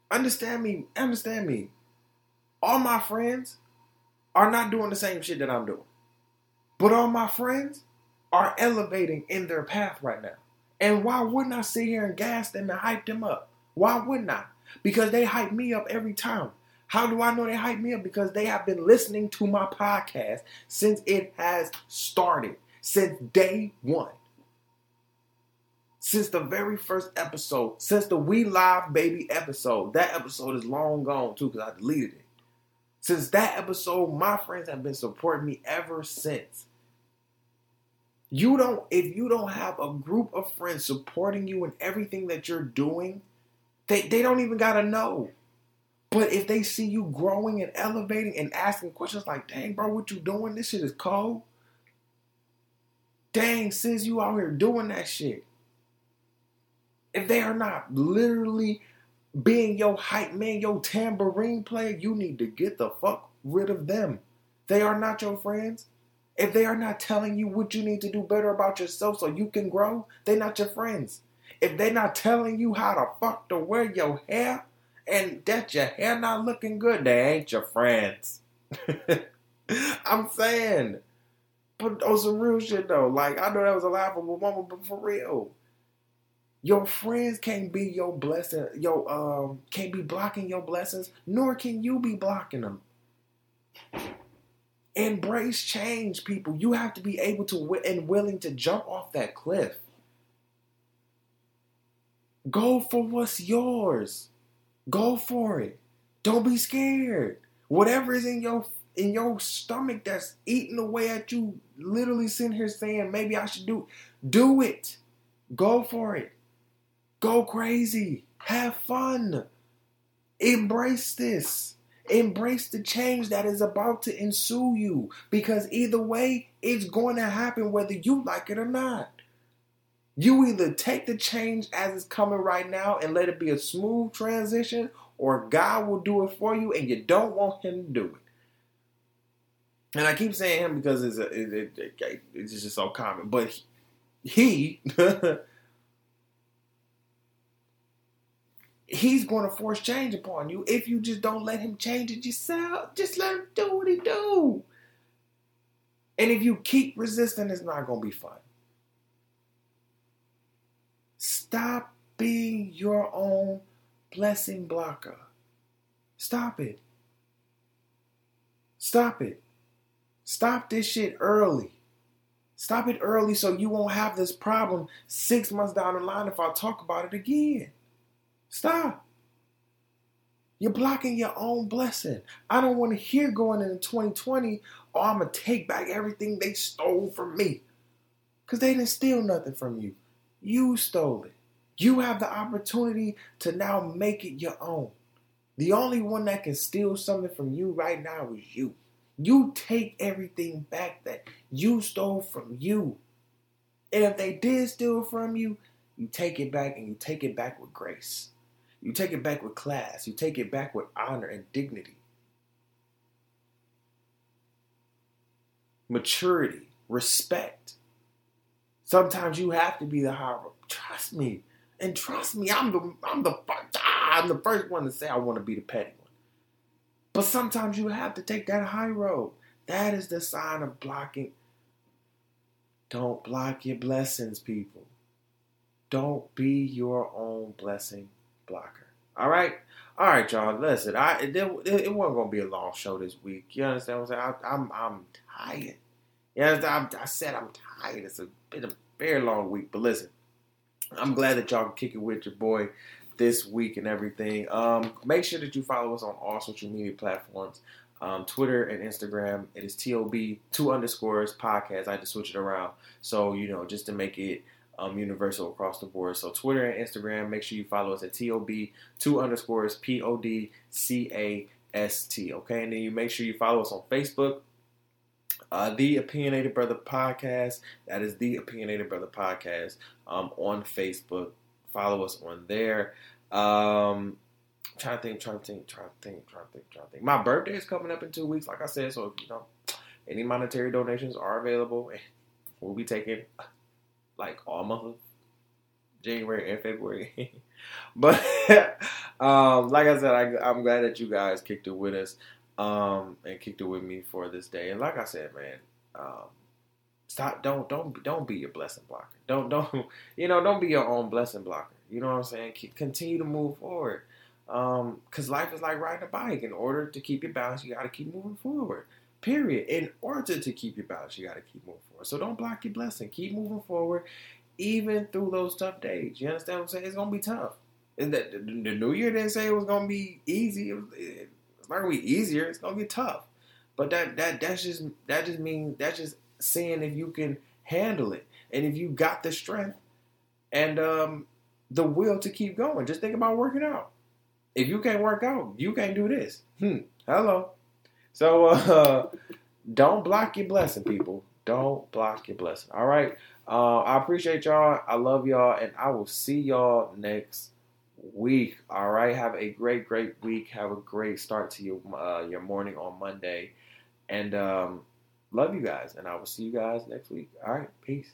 Understand me, understand me. All my friends are not doing the same shit that I'm doing. But all my friends are elevating in their path right now. And why wouldn't I sit here and gas them and hype them up? Why wouldn't I? Because they hype me up every time. How do I know they hype me up? Because they have been listening to my podcast since it has started, since day one. Since the very first episode, since the We Live Baby episode. That episode is long gone too because I deleted it. Since that episode, my friends have been supporting me ever since. You don't, if you don't have a group of friends supporting you in everything that you're doing, they, they don't even gotta know. But if they see you growing and elevating and asking questions like, dang, bro, what you doing? This shit is cold. Dang, sis, you out here doing that shit. If they are not literally being your hype man, your tambourine player, you need to get the fuck rid of them. They are not your friends. If they are not telling you what you need to do better about yourself so you can grow, they're not your friends. If they're not telling you how to fuck to wear your hair and that your hair not looking good, they ain't your friends. I'm saying. But on some real shit though, like I know that was a laughable moment, but for real. Your friends can't be your blessing, your um can't be blocking your blessings, nor can you be blocking them. Embrace change, people. You have to be able to and willing to jump off that cliff. Go for what's yours. Go for it. Don't be scared. Whatever is in your in your stomach that's eating away at you, literally sitting here saying, maybe I should do do it. Go for it. Go crazy. Have fun. Embrace this. Embrace the change that is about to ensue you because either way, it's going to happen whether you like it or not. You either take the change as it's coming right now and let it be a smooth transition, or God will do it for you and you don't want Him to do it. And I keep saying Him because it's, a, it, it, it's just so common, but He. he's going to force change upon you if you just don't let him change it yourself. Just let him do what he do. And if you keep resisting, it's not going to be fun. Stop being your own blessing blocker. Stop it. Stop it. Stop this shit early. Stop it early so you won't have this problem six months down the line if I talk about it again. Stop. You're blocking your own blessing. I don't want to hear going into 2020, oh, I'm going to take back everything they stole from me. Because they didn't steal nothing from you. You stole it. You have the opportunity to now make it your own. The only one that can steal something from you right now is you. You take everything back that you stole from you. And if they did steal from you, you take it back and you take it back with grace. You take it back with class. You take it back with honor and dignity. Maturity, respect. Sometimes you have to be the high road. Trust me. And trust me, I'm the I'm the I'm the first one to say I want to be the petty one. But sometimes you have to take that high road. That is the sign of blocking. Don't block your blessings, people. Don't be your own blessing blocker. All right, all right, y'all. Listen, I it, it, wasn't gonna be a long show this week. You understand what I'm saying? I, I'm, I'm tired. Yeah, I, I said I'm tired. It's a been a very long week, but listen, I'm glad that y'all can kick it with your boy this week and everything. Um, make sure that you follow us on all social media platforms. Um, Twitter and Instagram, it is TOB two underscores podcast. I had to switch it around. So, you know, just to make it um, universal across the board. So Twitter and Instagram, make sure you follow us at TOB two underscores P O D C A S T. Okay, and then you make sure you follow us on Facebook. Uh, the Opinionated Brother Podcast. That is the Opinionated Brother Podcast um, on Facebook. Follow us on there. Um, trying to think, trying to think, trying to think, trying to think, trying to think. My birthday is coming up in two weeks, like I said. So you know, any monetary donations are available. We'll be taking like all month of January and February. but um, like I said, I, am glad that you guys kicked it with us um, and kicked it with me for this day. And like I said, man, um, stop. Don't don't don't be your blessing blocker. Don't don't you know don't be your own blessing blocker. You know what I'm saying? Continue to move forward. Um, cause life is like riding a bike. In order to keep your balance, you got to keep moving forward. Period. In order to keep your balance, you got to keep moving forward. So don't block your blessing. Keep moving forward, even through those tough days. You understand what I'm saying? It's gonna be tough. And the, the, the New Year didn't say it was gonna be easy. It was, it, it's not gonna be easier. It's gonna be tough. But that that that's just that just means that's just seeing if you can handle it and if you got the strength and um, the will to keep going. Just think about working out. If you can't work out, you can't do this. Hmm. Hello. So uh, don't block your blessing, people. Don't block your blessing. All right. Uh, I appreciate y'all. I love y'all, and I will see y'all next week. All right. Have a great, great week. Have a great start to your uh, your morning on Monday, and um, love you guys. And I will see you guys next week. All right. Peace.